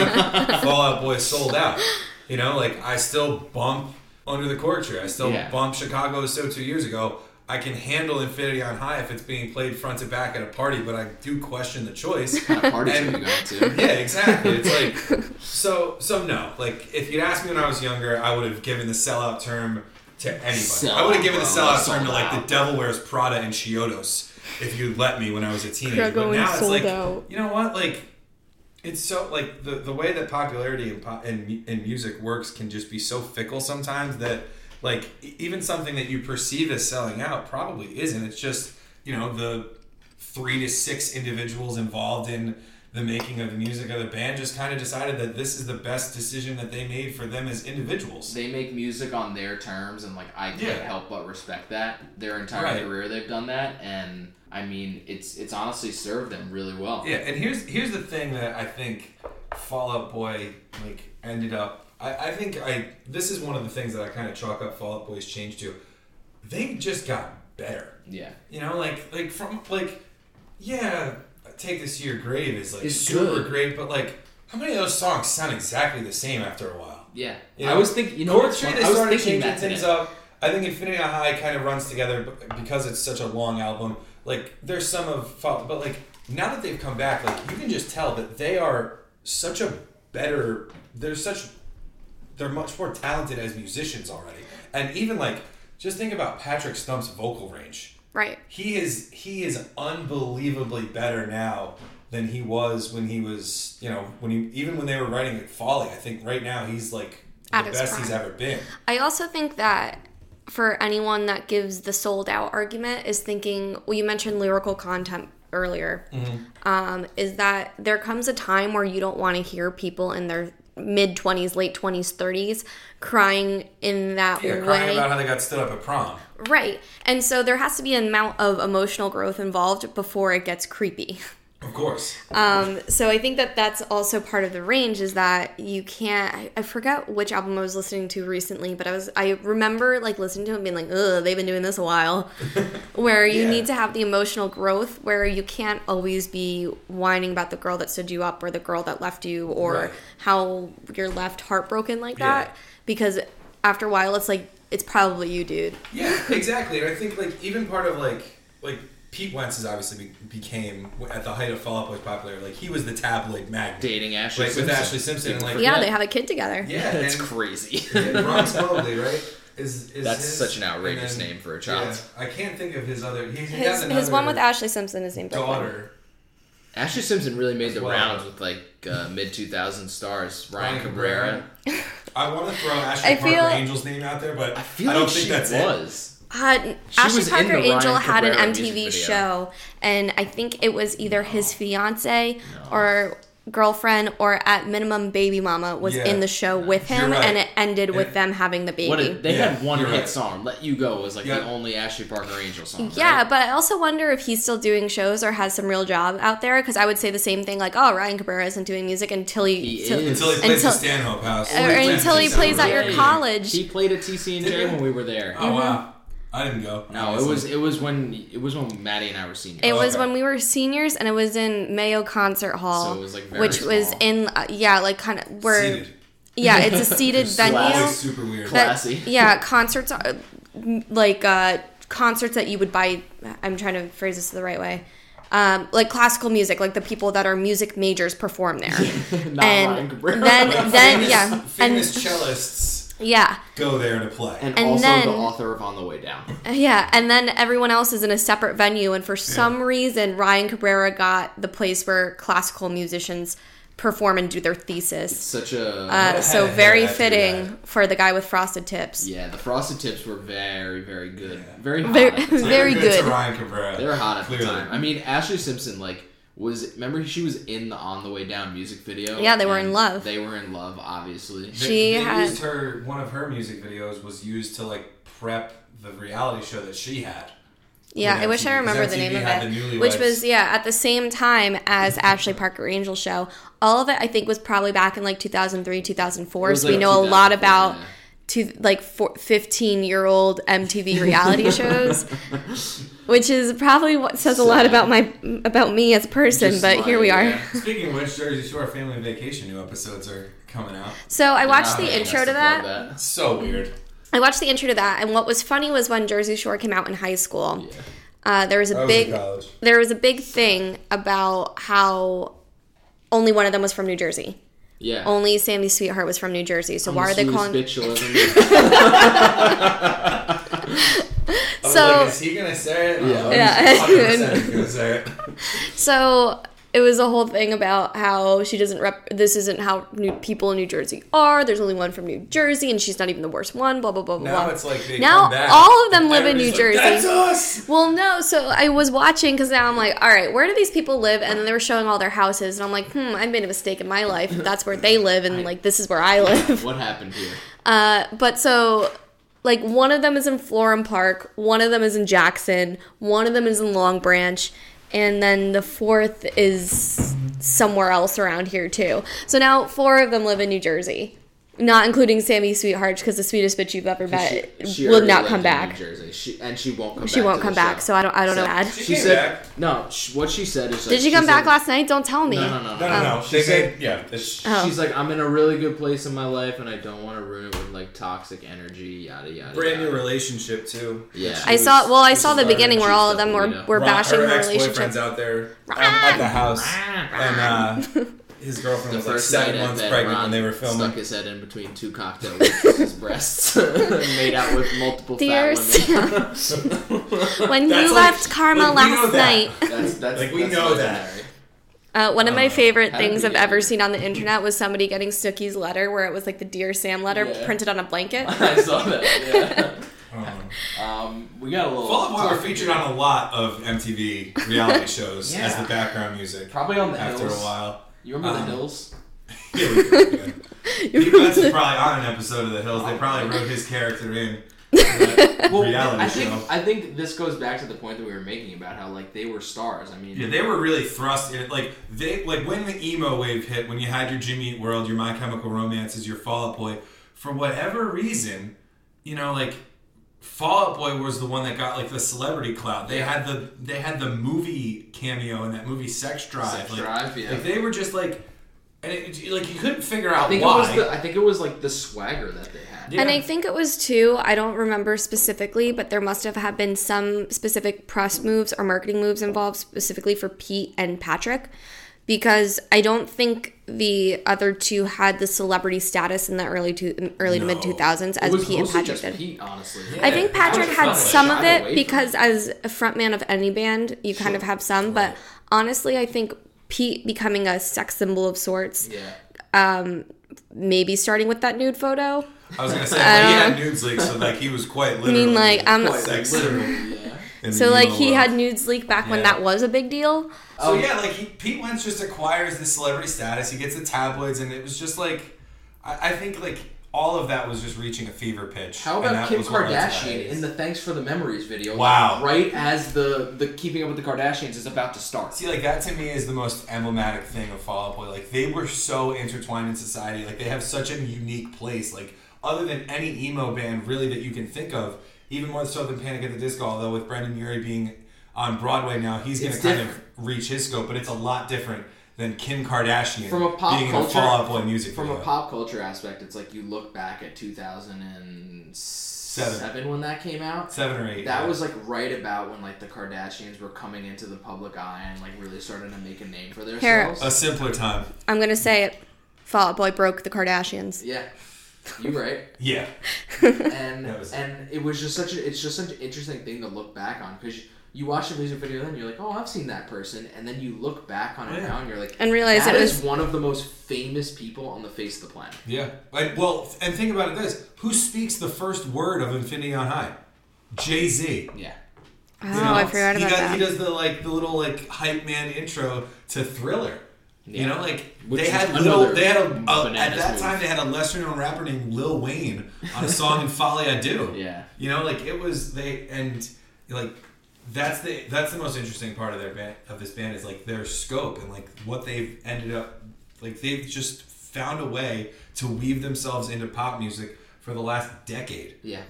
think <laughs> Fall Out Boy sold out? You know, like I still bump under the Cork Tree. I still Yeah. bump Chicago so two years ago. I can handle Infinity on High if it's being played front to back at a party, but I do question the choice. What kind of parties And- are you going to? <laughs> yeah, exactly. It's like <laughs> so so no. Like if you'd asked me when I was younger, I would have given the sellout term to anybody. I would have given the Sellout, sellout term to like the devil wears Prada and Chiodos if you'd let me when I was a teenager. But now it's like out. you know what? Like it's so like the the way that popularity in, po- in mu- in music works can just be so fickle sometimes that like even something that you perceive as selling out probably isn't. It's just you know the three to six individuals involved in the making of the music of the band just kind of decided that this is the best decision that they made for them as individuals. They make music on their terms, and like I can't Yeah. help but respect that. Their entire Right. career, they've done that, and I mean, it's it's honestly served them really well. Yeah, and here's here's the thing that I think Fall Out Boy like ended up. I, I think I this is one of the things that I kind of chalk up Fall Out Boy's change to. They just got better. Yeah. You know, like like from like yeah, take this to your grave is like It's super good. great, but like how many of those songs sound exactly the same after a while? Yeah. You I was thinking, you know, Cork what's Tree, fun- they started thinking changing that things today. up. I think Infinity on High kind of runs together but because it's such a long album. Like there's some of Fall, but like now that they've come back, like you can just tell that they are such a better. They're such. They're much more talented as musicians already, and even like just think about Patrick Stump's vocal range. Right. He is he is unbelievably better now than he was when he was you know when he even when they were writing like Folie. I think right now he's like At the best he's ever been. I also think that for anyone that gives the sold out argument is thinking, well, you mentioned lyrical content earlier, um, is that there comes a time where you don't want to hear people in their mid 20s, late 20s, 30s crying in that Yeah, way. crying about how they got stood up at prom. Right. And so there has to be an amount of emotional growth involved before it gets creepy. Of course. Um, so I think that that's also part of the range is that you can't. I, forget which album I was listening to recently, but I was I remember like listening to it and being like, "Ugh, they've been doing this a while." <laughs> where you Yeah. need to have the emotional growth, where you can't always be whining about the girl that stood you up or the girl that left you or Right. how you're left heartbroken like Yeah. that. Because after a while, it's like it's probably you, dude. Yeah, exactly. And I think like even part of like like Pete Wentz has obviously be- became at the height of Fall Out Boy's popularity. Like he was the tabloid magnet. Dating Ashlee like Simpson. with Ashlee Simpson and like People Yeah, they have a kid together. yeah, <laughs> That's and, crazy. <laughs> and Bronx Mowgli, right? Is, is That's his- such an outrageous then- name for a child. Yeah, I can't think of his other. He, he His, another his one with Ashlee Simpson is named Brooklyn. daughter. Ashlee Simpson really made the well. rounds with like uh, mid 2000 stars. Ryan, Ryan Cabrera. Cabrera. <laughs> I want to throw Ashley I Parker feel- Angel's name out there, but I feel don't like think she that's it. was. Uh, She Ashley was Parker the Ryan Angel had an MTV show, and I think it was either his fiance or girlfriend or at minimum baby mama was Yeah. in the show with him, right. and it ended with And- them having the baby. What a, they Yeah, had one you're hit right. song. "Let You Go" was like Yeah. the only Ashley Parker Angel song. yeah, right? but I also wonder if he's still doing shows or has some real job out there. Because I would say the same thing, like, "Oh, Ryan Cabrera isn't doing music until he, He till- is. Until he plays Until- Stanhope House. or until he plays at your college." He played at TCNJ when we were there. Oh wow, I didn't go. No, it was it was when it was when Maddie and I were seniors. It was Okay. when we were seniors, and it was in Mayo Concert Hall, So it was, like, very which was in uh, yeah, like kind of where Seated. yeah, it's a <laughs> seated It's venue. always super weird. that- Classy. yeah, concerts are like uh, concerts that you would buy. I'm trying to phrase this the right way. Um, like classical music, like the people that are music majors perform there, <laughs> Not and Cabrera. then then yeah, famous and cellists yeah, go there to play. and, and also then- the author of On the Way Down. Yeah, and then everyone else is in a separate venue, and for some reason, Ryan Cabrera got the place where classical musicians perform and do their thesis. It's Such a Uh, so had very hair fitting that. for the guy with frosted tips. yeah. The frosted tips were very very good. Very hot. Very- at the <laughs> time. very to good. Ryan Cabrera. They were hot at Clearly. the time. I mean, Ashlee Simpson like was remember she was in the On the Way Down music video. Yeah, they were in love. They were in love, obviously. She they had- used her. One of her music videos was used to like prep the reality show that she had. Yeah, With I wish I remember the name of it. Which was yeah, at the same time as Ashley Parker Angel show. All of it I think was probably back in like 2003, 2004. It was So we know a lot about yeah. To like 15 year old MTV reality <laughs> shows. Which is probably what says a lot about my about me as a person, Just but here we are. yeah. Speaking of which, Jersey Shore Family Vacation new episodes are coming out. So I watched Yeah, the I intro to plug that. So weird. I watched the intro to that, and what was funny was when Jersey Shore came out in high school. Yeah. Uh, there was a I was big in there was a big thing about how only one of them was from New Jersey. Yeah. Only Sammy's Sweetheart was from New Jersey. So I'm why are they calling? bitch you'll ever meet. I was So- like, is he gonna say it? Yeah. Yeah. <laughs> 100% he's gonna say it. So it was a whole thing about how she doesn't rep. This isn't how new people in New Jersey are. There's only one from New Jersey, and she's not even the worst one. Blah blah blah blah. Now blah. it's like they Now come all of them live in New like, Jersey. That's us. Well, no. So I was watching because now I'm like, all right, where do these people live? And then they were showing all their houses, and I'm like, hmm, I made a mistake in my life. That's where they live, and like this is where I live. what happened here? Uh, but so, like, one of them is in Florham Park, one of them is in Jackson, one of them is in Long Branch, and then the fourth is somewhere else around here, too. So now four of them live in New Jersey. Not including Sammi Sweetheart, because the sweetest bitch you've ever met She- she will already not lived come back. New Jersey. She, and she won't come She back. won't to come the back, show. so I don't. I don't So- know. Ad. She She said back. no. Sh- what she said is like, Did she come back said, last night? Don't tell me. No, no, no, No, no, no. She said- yeah. Oh. She's like, I'm in a really good place in my life, and I don't want to ruin it with like toxic energy, yada yada. Brand new relationship too. Yeah. I She saw. Well, I saw the beginning where all of them were were bashing her the ex-boyfriend's relationship. out there at the house, and uh, <laughs> his girlfriend The was like seven months bed, pregnant Ron when they were filming. stuck his head in between two cocktails, waitresses' breasts, <laughs> made out with multiple Dear fat women. <laughs> When That's you like- left Karma like, last that. night. that's that's Like, we that's know that. Uh, one of my Uh, favorite how things I've get ever seen on the internet was somebody getting Snooki's letter, where it was like the Dear Sam letter Yeah. printed on a blanket. <laughs> I saw that. Yeah. Um, Um, we got a little. Fall Out Boy were featured on a lot of MTV reality shows as the background music. Probably on the After hills. a while, You remember Um, the hills? <laughs> yeah, we could, <laughs> yeah. Pete Wentz is probably on an episode of The Hills. They probably wrote his character in. Well, reality I think show. I think this goes back to the point that we were making about how like they were stars. I mean, Yeah, they were really thrust in. Like they, like when the emo wave hit, when you had your Jimmy Eat World, your My Chemical Romances, your Fall Out Boy, for whatever reason, you know, like Fall Out Boy was the one that got like the celebrity clout. They had the they had the movie cameo in that movie Sex Drive. Sex like, Drive, yeah. like they were just like, and it, like you couldn't figure out I think why. it was the I think it was like the swagger that they had. Yeah. And I think it was too, I don't remember specifically, but there must have had been some specific press moves or marketing moves involved specifically for Pete and Patrick. Because I don't think the other two had the celebrity status in the early to early to mid two thousands as Pete and Patrick did. Pete, honestly. I think Patrick had some of Shied away it because as a frontman of any band, you kind of have some. But honestly, I think Pete becoming a sex symbol of sorts, Yeah. Um, maybe starting with that nude photo. I was gonna say um, like, he had nudes leaks, so like he was quite I literally. mean, like I'm. Quite Sex literally, yeah. In the So like he world. had nudes leak back when that was a big deal. So Um, yeah, like he, Pete Wentz just acquires this celebrity status. He gets the tabloids, and it was just like, I, I think like all of that was just reaching a fever pitch. How about Kim was what led to Kardashian in the Thanks for the Memories video? like, Wow. right as the the Keeping Up with the Kardashians is about to start. See, like that to me is the most emblematic thing of Fall Out Boy. Like they were so intertwined in society. Like they have such a unique place. Like other than any emo band really that you can think of, even more so than Panic at the Disco. Although with Brendon Urie being on Broadway now, he's going to kind different. of reach his scope. But it's a lot different than Kim Kardashian From a pop being in culture- a Fall Out Boy music From video. a pop culture aspect, it's like you look back at 2007 when that came out. Seven or eight. That yeah. was like right about when like the Kardashians were coming into the public eye and like really starting to make a name for themselves. a simpler time. I'm gonna say it. Fall Out Boy broke the Kardashians. Yeah, you right. Yeah. <laughs> and was- and it was just such a it's just such an interesting thing to look back on because you watch the music video, then you're like, oh, I've seen that person, and then you look back on it Yeah. now, and you're like, And realize that it is was- one of the most famous people on the face of the planet. Yeah. And, well, and think about it this: who speaks the first word of Infinity on High? Jay Z. Yeah. Oh, I forgot he about that. He does the like the little like hype man intro to Thriller. You know, like Which they had little, they had a, a at that move. time they had a lesser known rapper named Lil Wayne on a song in <laughs> Folie à Deux. Yeah. You know, like it was they and like that's the that's the most interesting part of their band of this band is like their scope and like what they've ended up like they've just found a way to weave themselves into pop music for the last decade. Yeah.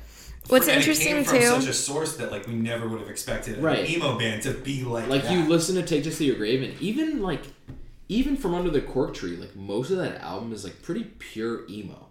What's and interesting, it came from too- such a source that like we never would have expected Right. an emo band to be like Like that. you listen to Take This to Your Grave, and even like, even from Under the Cork Tree, like most of that album is like pretty pure emo.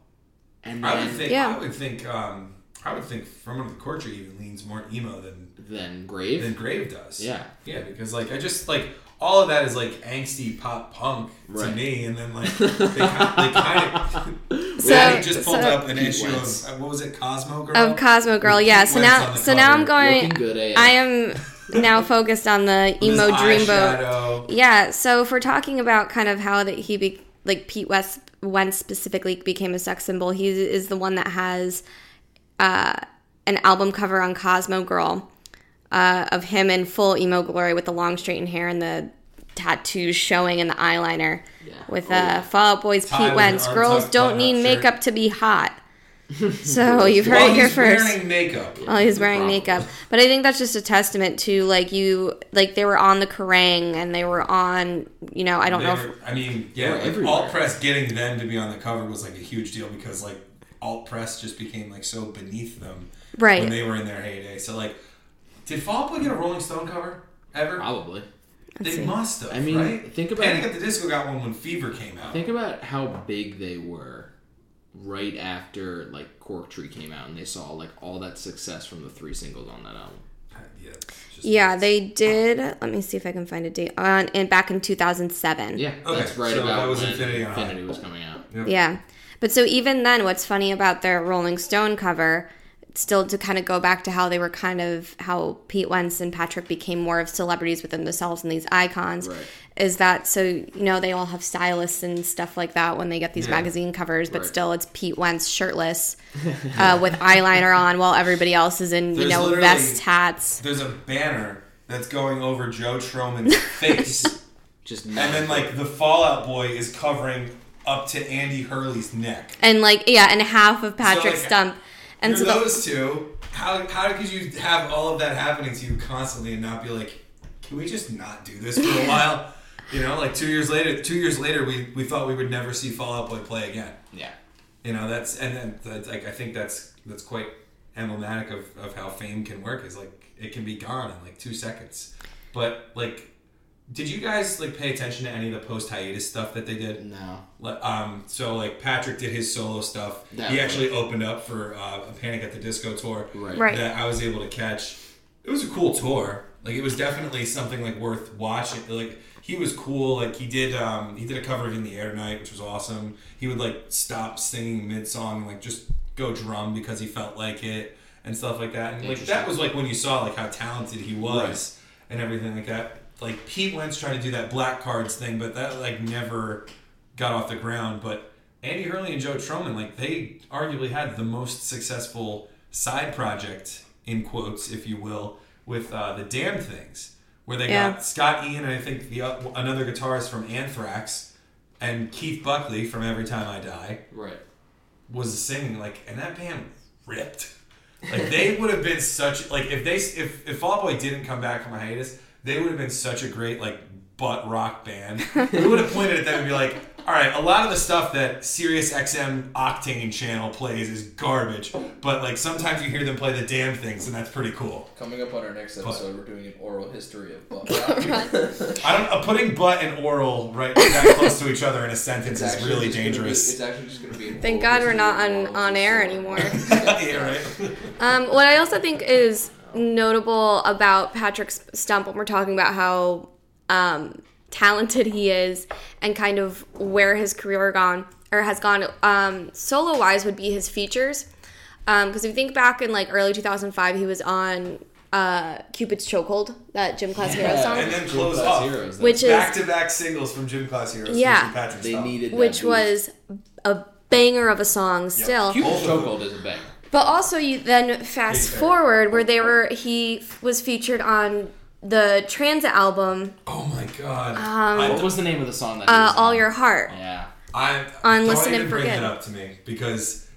And I would think Yeah. I would think um I would think From Under the Cork Tree even leans more emo than than Grave. than Grave does. Yeah. Yeah, because like I just like all of that is like angsty pop punk to Right. me, and then like <laughs> they kind, they kind of. <laughs> <laughs> So- Maddie just pulled so- up an Pete issue Wentz. of uh, what was it, Cosmo Girl? of Cosmo Girl. Yeah. So now, the so now I'm going. good I am now focused on the emo dreamboat. Yeah. So if we're talking about kind of how that he be like Pete West Wentz specifically became a sex symbol, he is the one that has uh, an album cover on Cosmo Girl uh, of him in full emo glory with the long straightened hair and the tattoos showing and the eyeliner. Yeah. With Oh, uh, yeah. Fall Out Boy's Tie Pete with Wentz. Girls don't button-up need shirt. makeup to be hot. <laughs> So you've heard Well, it here he's first. wearing makeup. Oh, he's wearing Probably. makeup. But I think that's just a testament to like you like they were on the Kerrang and they were on you know, I don't They know were- if I mean, yeah, like, everywhere. alt press getting them to be on the cover was like a huge deal because like alt press just became like so beneath them Right. when they were in their heyday. So like, did Fall Out Boy get a Rolling Stone cover ever? Probably. They see. must have. I mean, right? think about- Panic at the Disco got one when Fever came out. Think about how big they were right after like Cork Tree came out, and they saw like all that success from the three singles on that album. Uh, yeah, just- Yeah, they did. Let me see if I can find a date. On and back in 2007. Yeah, Okay, that's right so about that was when Infinity. Infinity was coming out. Yeah. But so even then, what's funny about their Rolling Stone cover, still to kind of go back to how they were kind of how Pete Wentz and Patrick became more of celebrities within themselves and these icons, Right. Is that so you know they all have stylists and stuff like that when they get these Yeah. magazine covers, but Right. still it's Pete Wentz shirtless <laughs> uh, with eyeliner on while everybody else is in you know literally- vests, hats. There's a banner that's going over Joe Trohman's <laughs> face, Just and then like the Fall Out Boy is covering up to Andy Hurley's neck. And like yeah, and half of Patrick's like, stump. And You're so the, those two. How how could you have all of that happening to you constantly and not be like, can we just not do this for a <laughs> while? You know, like two years later. Two years later, we, we thought we would never see Fall Out Boy play again. yeah, You know, that's and then that's, like I think that's that's quite emblematic of, of how fame can work. Is like it can be gone in like two seconds. But like, did you guys like pay attention to any of the post hiatus stuff that they did? no, Like, Um, so like Patrick did his solo stuff. That he was- actually opened up for uh, a Panic at the Disco tour right, Right. that I was able to catch. It was a cool tour. Like it was definitely something like worth watching. Like he was cool. Like he did um, he did a cover of In the Air Tonight, which was awesome. He would like stop singing mid song and like just go drum because he felt like it and stuff like that. And like that was like when you saw like how talented he was and everything like that. Like Pete Wentz trying to do that black cards thing, but that like never got off the ground. But Andy Hurley and Joe Trohman, like they arguably had the most successful side project in quotes, if you will, with uh, the Damn Things, where they Yeah. got Scott Ian and I think the uh, another guitarist from Anthrax and Keith Buckley from Every Time I Die right. was singing like, and that band ripped. Like they <laughs> would have been such like if they if if Fall Out Boy didn't come back from a hiatus, they would have been such a great like butt rock band. <laughs> we would have pointed at them and be like, all right, a lot of the stuff that Sirius XM Octane channel plays is garbage, but like sometimes you hear them play the damn things, and that's pretty cool. Coming up on our next episode, we're doing an oral history of <laughs> butt I don't uh, putting butt and oral right that close to each other in a sentence is really dangerous. it's actually just going to be. Thank God we're not on on air anymore. <laughs> yeah, right. Um, what I also think is notable about Patrick's stump when we're talking about how um, talented he is and kind of where his career gone or has gone um, solo wise would be his features. Because if you think back in like early 2005, he was on uh, Cupid's Chokehold, that Gym Class Yeah. Hero song, And then Gym close Class off. Heroes, which is Back to back singles from Gym Class Heroes. Yeah. featuring Patrick they Stump. needed that which boost. was a banger of a song still. Cupid's Both of them. Chokehold is a banger. But also, you then fast forward where they were he was featured on the Transit album, Oh my god. What was the name of the song that? uh, All on? Your Heart. Yeah. I on Listen even and bring Forget. it up to me because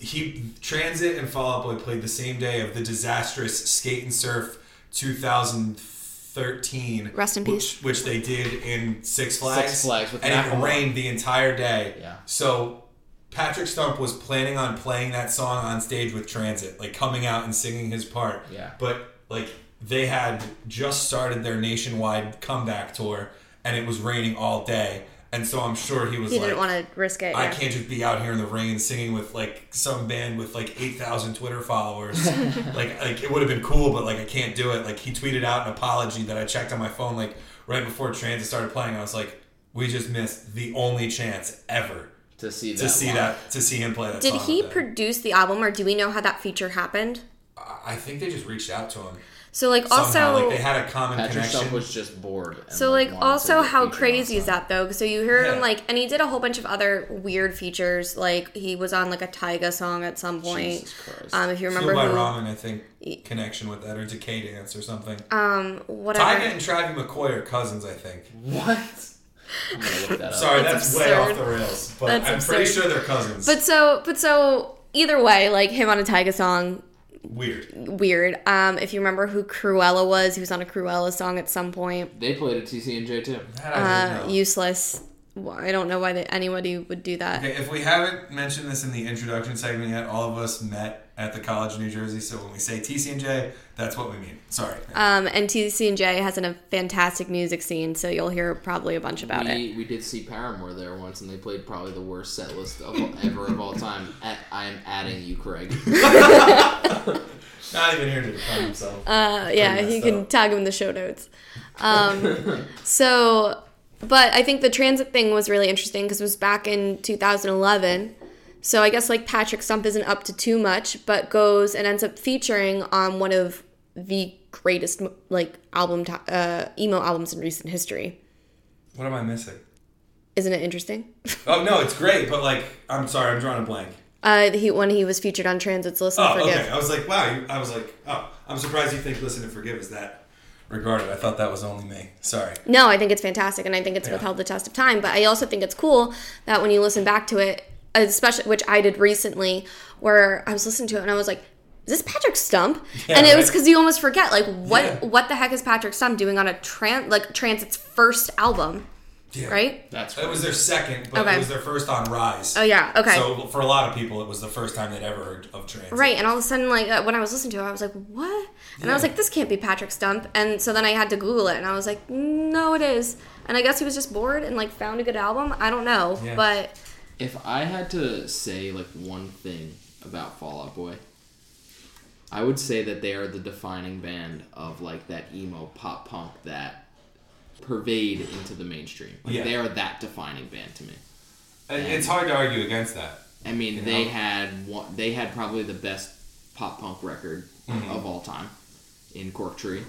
he Transit and Fall Out Boy played the same day of the disastrous Skate and Surf 2013. Rest in which, peace. Which they did in Six Flags. Six Flags with and it Macklemore. rained the entire day. Yeah. So Patrick Stump was planning on playing that song on stage with Transit, like coming out and singing his part. Yeah. But like they had just started their nationwide comeback tour, and it was raining all day, and so I'm sure he was He like, didn't want to risk it. I yeah. can't just be out here in the rain singing with like some band with like eight thousand Twitter followers. <laughs> like like it would have been cool, but like I can't do it. Like he tweeted out an apology that I checked on my phone like right before Transit started playing. I was like, we just missed the only chance ever To see that. to see live. that to see him play that. Did song he produce the album, or do we know how that feature happened? I think they just reached out to him. So like Somehow, also like they had a common Patrick connection. Stump was just bored. and, So like wanted also how crazy is that though? So you heard Yeah. him like, and he did a whole bunch of other weird features. Like he was on like a Tyga song at some point. Jesus Christ. Um, if you Fueled remember by who, Ramen, I think connection with that or Decaydance or something. um, whatever. Tyga and Travis McCoy are cousins, I think. What? I'm gonna look that up. Sorry, That's that's, way off the rails, but That's I'm pretty absurd. sure they're cousins. But so, but so either way, like him on a Tyga song, Weird. weird. Um, if you remember who Cruella was, he was on a Cruella song at some point. They played at TCNJ too. That I Uh, didn't know. useless. Well, I don't know why they, anybody would do that. Okay, if we haven't mentioned this in the introduction segment yet, all of us met at the College of New Jersey. So when we say TCNJ, that's what we mean. Sorry. Um, and TCNJ has a fantastic music scene, so you'll hear probably a bunch about it. We, we did see Paramore there once, and they played probably the worst set list of, ever of all time. <laughs> At, I am adding you, Craig. <laughs> <laughs> Not even here to defend himself. Uh, yeah, you messed can tag him in the show notes. Um, so, but I think the transit thing was really interesting because it was back in 2011. So I guess like Patrick Stump isn't up to too much, but goes and ends up featuring on one of the greatest like album to- uh, emo albums in recent history. what am I missing? Isn't it interesting? <laughs> Oh no, it's great, but like, I'm sorry, I'm drawing a blank. Uh, he when he was featured on Transit's Listen Oh, Forgive. okay. I was like, wow. You, I was like, oh, I'm surprised you think "Listen and Forgive" is that regarded. I thought that was only me. Sorry. No, I think it's fantastic, and I think it's Yeah. withheld the test of time. But I also think it's cool that when you listen back to it, especially which I did recently, where I was listening to it and I was like, "Is this Patrick Stump?" Yeah, and it was because you almost forget, like, what Yeah. what the heck is Patrick Stump doing on a tran like Transit's first album, Yeah. right? That's right. It was their second, but Okay. it was their first on Rise. Oh yeah, okay. So for a lot of people, it was the first time they'd ever heard of trans. Right, and all of a sudden, like uh, when I was listening to it, I was like, "What?" And I was like, "This can't be Patrick Stump." And so then I had to Google it, and I was like, "No, it is." And I guess he was just bored and like found a good album. I don't know, Yeah. but If I had to say like one thing about Fall Out Boy, I would say that they are the defining band of like that emo pop punk that pervade into the mainstream. Like Yeah. they are that defining band to me. It- It's hard to argue against that. I mean, You they know? had one, they had probably the best pop punk record Mm-hmm. of all time in Cork Tree,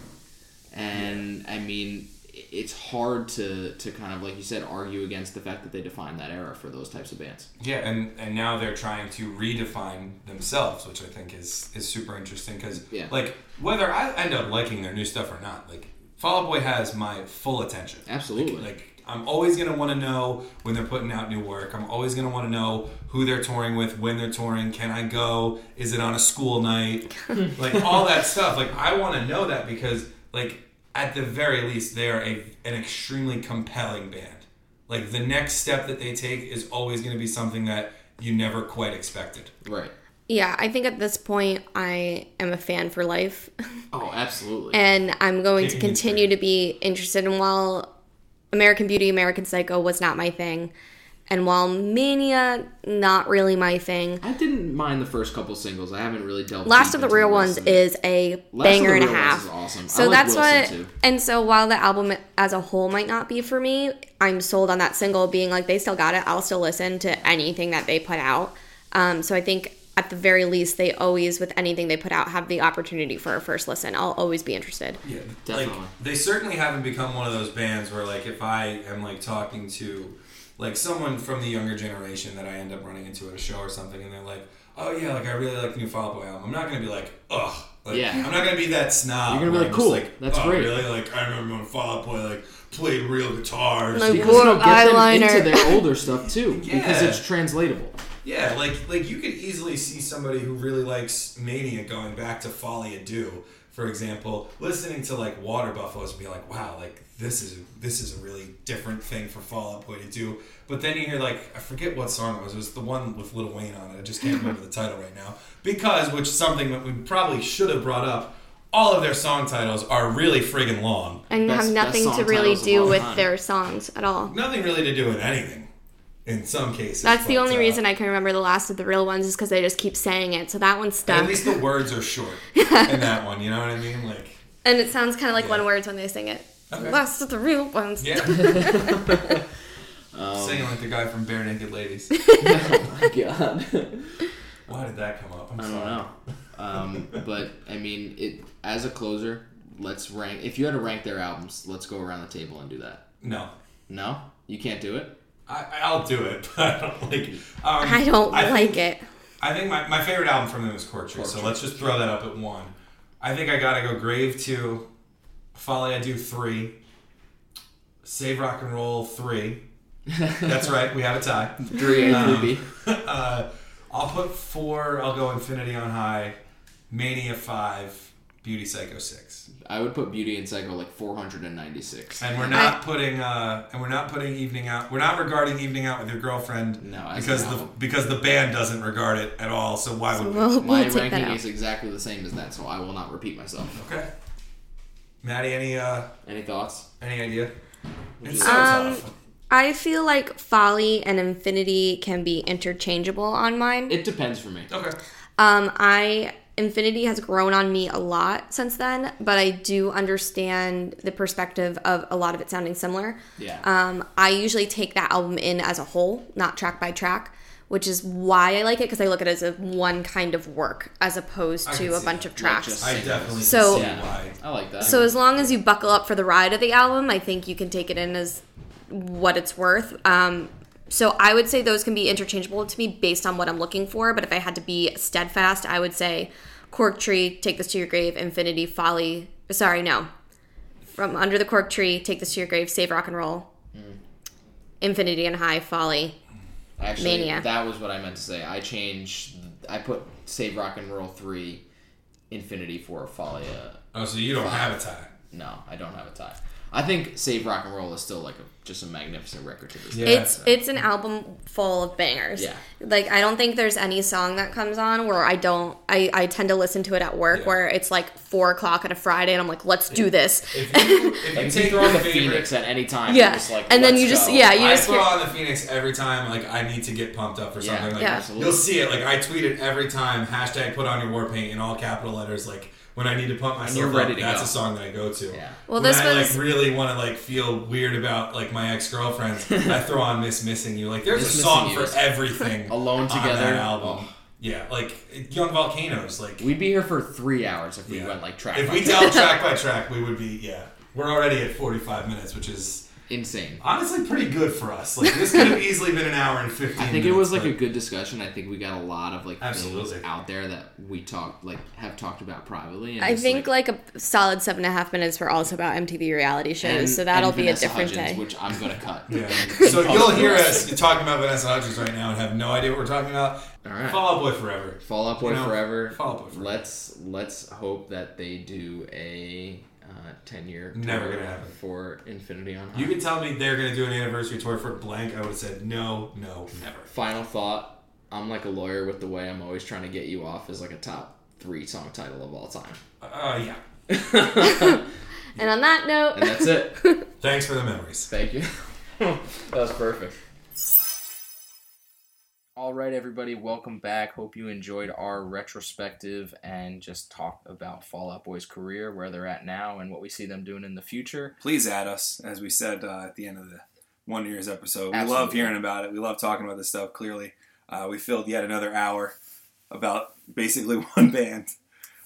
and I mean, it's hard to to kind of like you said argue against the fact that they defined that era for those types of bands. Yeah, and and now they're trying to redefine themselves, which I think is is super interesting because Yeah. like whether I end up liking their new stuff or not, like Fall Out Boy has my full attention. Absolutely. Like, like, I'm always gonna want to know when they're putting out new work. I'm always gonna want to know who they're touring with, when they're touring. Can I go? Is it on a school night? <laughs> like all that stuff. Like I want to know that because like at the very least they are a an extremely compelling band. Like the next step that they take is always going to be something that you never quite expected. Right. yeah, I think at this point I am a fan for life, <laughs> Oh, absolutely. and I'm going to continue to be interested. And while American Beauty, American Psycho was not my thing, and while Mania not really my thing, I didn't mind the first couple singles. I haven't really delved. Last deep of the into Real rest Ones is it. is a Last of banger the and a Real Ones half. is awesome. I So like that's Wilson, what. too. And so while the album as a whole might not be for me, I'm sold on that single being like they still got it. I'll still listen to anything that they put out. Um, so I think at the very least, they always, with anything they put out, have the opportunity for a first listen. I'll always be interested. Yeah, Definitely. Like they certainly haven't become one of those bands where like if I am like talking to like someone from the younger generation that I end up running into at a show or something, and they're like, "Oh yeah, like I really like the new Fall Out Boy album." I'm not gonna be like, "Ugh." Like, Yeah. I'm not gonna be that snob. You're gonna be like, I'm just "Cool, that's oh, great." Really? Like I remember when Fall Out Boy like played real guitars. Like, Because What it'll get them into their older stuff too, <laughs> because it's translatable. Yeah, like like you could easily see somebody who really likes Mania going back to Folie à Deux, for example, listening to like Water Buffaloes and be like, wow, like this is this is a really different thing for Fall Out Boy to do. But then you hear like I forget what song it was. It was the one with Lil Wayne on it. I just can't remember the title right now. Because which is something that we probably should have brought up. All of their song titles are really friggin' long. And Best- have nothing to really do with time. their songs at all. Nothing really to do with anything. In some cases, That's the only uh, reason I can remember the last of the real ones is because they just keep saying it. So that one's stuck. At least the <laughs> words are short <laughs> in that one. You know what I mean? Like. and it sounds kind of like Yeah. one words when they sing it. Okay. Last of the real ones. Yeah. <laughs> Um, Singing like the guy from Barenaked Ladies. oh my god. Why did that come up? I'm I don't sorry. know. Um, but I mean, it as a closer, let's rank. If you had to rank their albums, let's go around the table and do that. No. No, you can't do it. I, I'll do it, <laughs> but I don't like. Um, I don't I like think- it. I think my, my favorite album from them is Cork Tree, so let's just throw that up at one. I think I gotta go Grave two, Folie à Deux three, Save Rock and Roll three. <laughs> That's right, we have a tie. Three A, Um, three <laughs> uh, I'll put four. I'll go Infinity on High, Mania five, Beauty Psycho six. I would put Beauty and Psycho like 496. And we're not putting uh, and we're not putting evening out. We're not regarding evening out with your girlfriend No, as because an the because the band doesn't regard it at all. So why So would we? we'll, My we'll take ranking is exactly the same as that, so I will not repeat myself. Okay, Maddie, any uh, Any thoughts? any idea? It's so Um, tough. I feel like Folie and Infinity can be interchangeable on mine. It depends for me. Okay, Um, I Infinity has grown on me a lot since then, but I do understand the perspective of a lot of it sounding similar. Yeah. Um, I usually take that album in as a whole, not track by track, which is why I like it because I look at it as a one kind of work as opposed I to a bunch that. of tracks. just- I definitely So- can see Yeah. why. I like that. So as long as you buckle up for the ride of the album, I think you can take it in as what it's worth. Um, so I would say those can be interchangeable to me based on what I'm looking for. But if I had to be steadfast, I would say Cork Tree, Take This to Your Grave, Infinity, Folie. Sorry, no. From Under the Cork Tree, Take This to Your Grave, Save Rock and Roll, hmm. Infinity and High, Folie. Actually, Mania. that was what I meant to say. I changed. I put Save Rock and Roll three, Infinity for Folia. Uh, oh, so you don't have a tie? No, I don't have a tie. I think Save Rock and Roll is still like a, just a magnificent record to this Yeah. day. It's it's an album full of bangers. Yeah. Like I don't think there's any song that comes on where I don't I, I tend to listen to it at work Yeah. where it's like four o'clock on a Friday and I'm like, let's do this. If you, if you <laughs> Like, you throw on the favorite- Phoenix at any time. Yeah. just like, And then "Let's you just- go." yeah, you I just throw hear- on the Phoenix every time like I need to get pumped up for Yeah, something. Like Yeah. absolutely. you'll see it. Like I tweet it every time. Hashtag put on your war paint in all capital letters. Like when I need to pump myself up, that's go. a song that I go to. Yeah. Well, when this I was- like really want to like feel weird about like my ex girlfriends, <laughs> I throw on Miss Missing You. Like there's Miss a song for is- everything. <laughs> Alone on Together. that album. Oh. Yeah, like Young Volcanoes. Like We'd be here for three hours if we yeah. went like track. If by we track. tell track <laughs> by track, we would be yeah. We're already at 45 minutes, which is insane. honestly pretty good for us. Like this could have easily been an hour and 15. I think it was like a good discussion. I think we got a lot of like Absolutely. things out there that we talked like have talked about privately. And I just, think like, a solid seven and a half minutes were also about MTV reality shows, and- so that'll be Vanessa a different Hudgens, day. which I'm gonna cut. Yeah. <laughs> So you'll hear us talking about Vanessa Hudgens right now and have no idea what we're talking about. All right. Fall Out Boy forever. Fall Out Boy You know, forever. Fall Out Boy forever. Let's let's hope that they do a ten year Never gonna happen. for Infinity on High. You could tell me they're going to do an anniversary tour for blank. I would have said no, no, never. Final thought. I'm like a lawyer with the way I'm always trying to get you off as like a top three song title of all time. Uh, yeah. <laughs> and on that note, And that's it. <laughs> Thanks for the memories. Thank you. <laughs> that was perfect. All right, everybody, welcome back. Hope you enjoyed our retrospective and just talk about Fall Out Boy's career, where they're at now, and what we see them doing in the future. Please add us, as we said uh, at the end of the one Years episode. We love hearing about it. We love talking about this stuff. Clearly, uh, we filled yet another hour about basically <laughs> one band.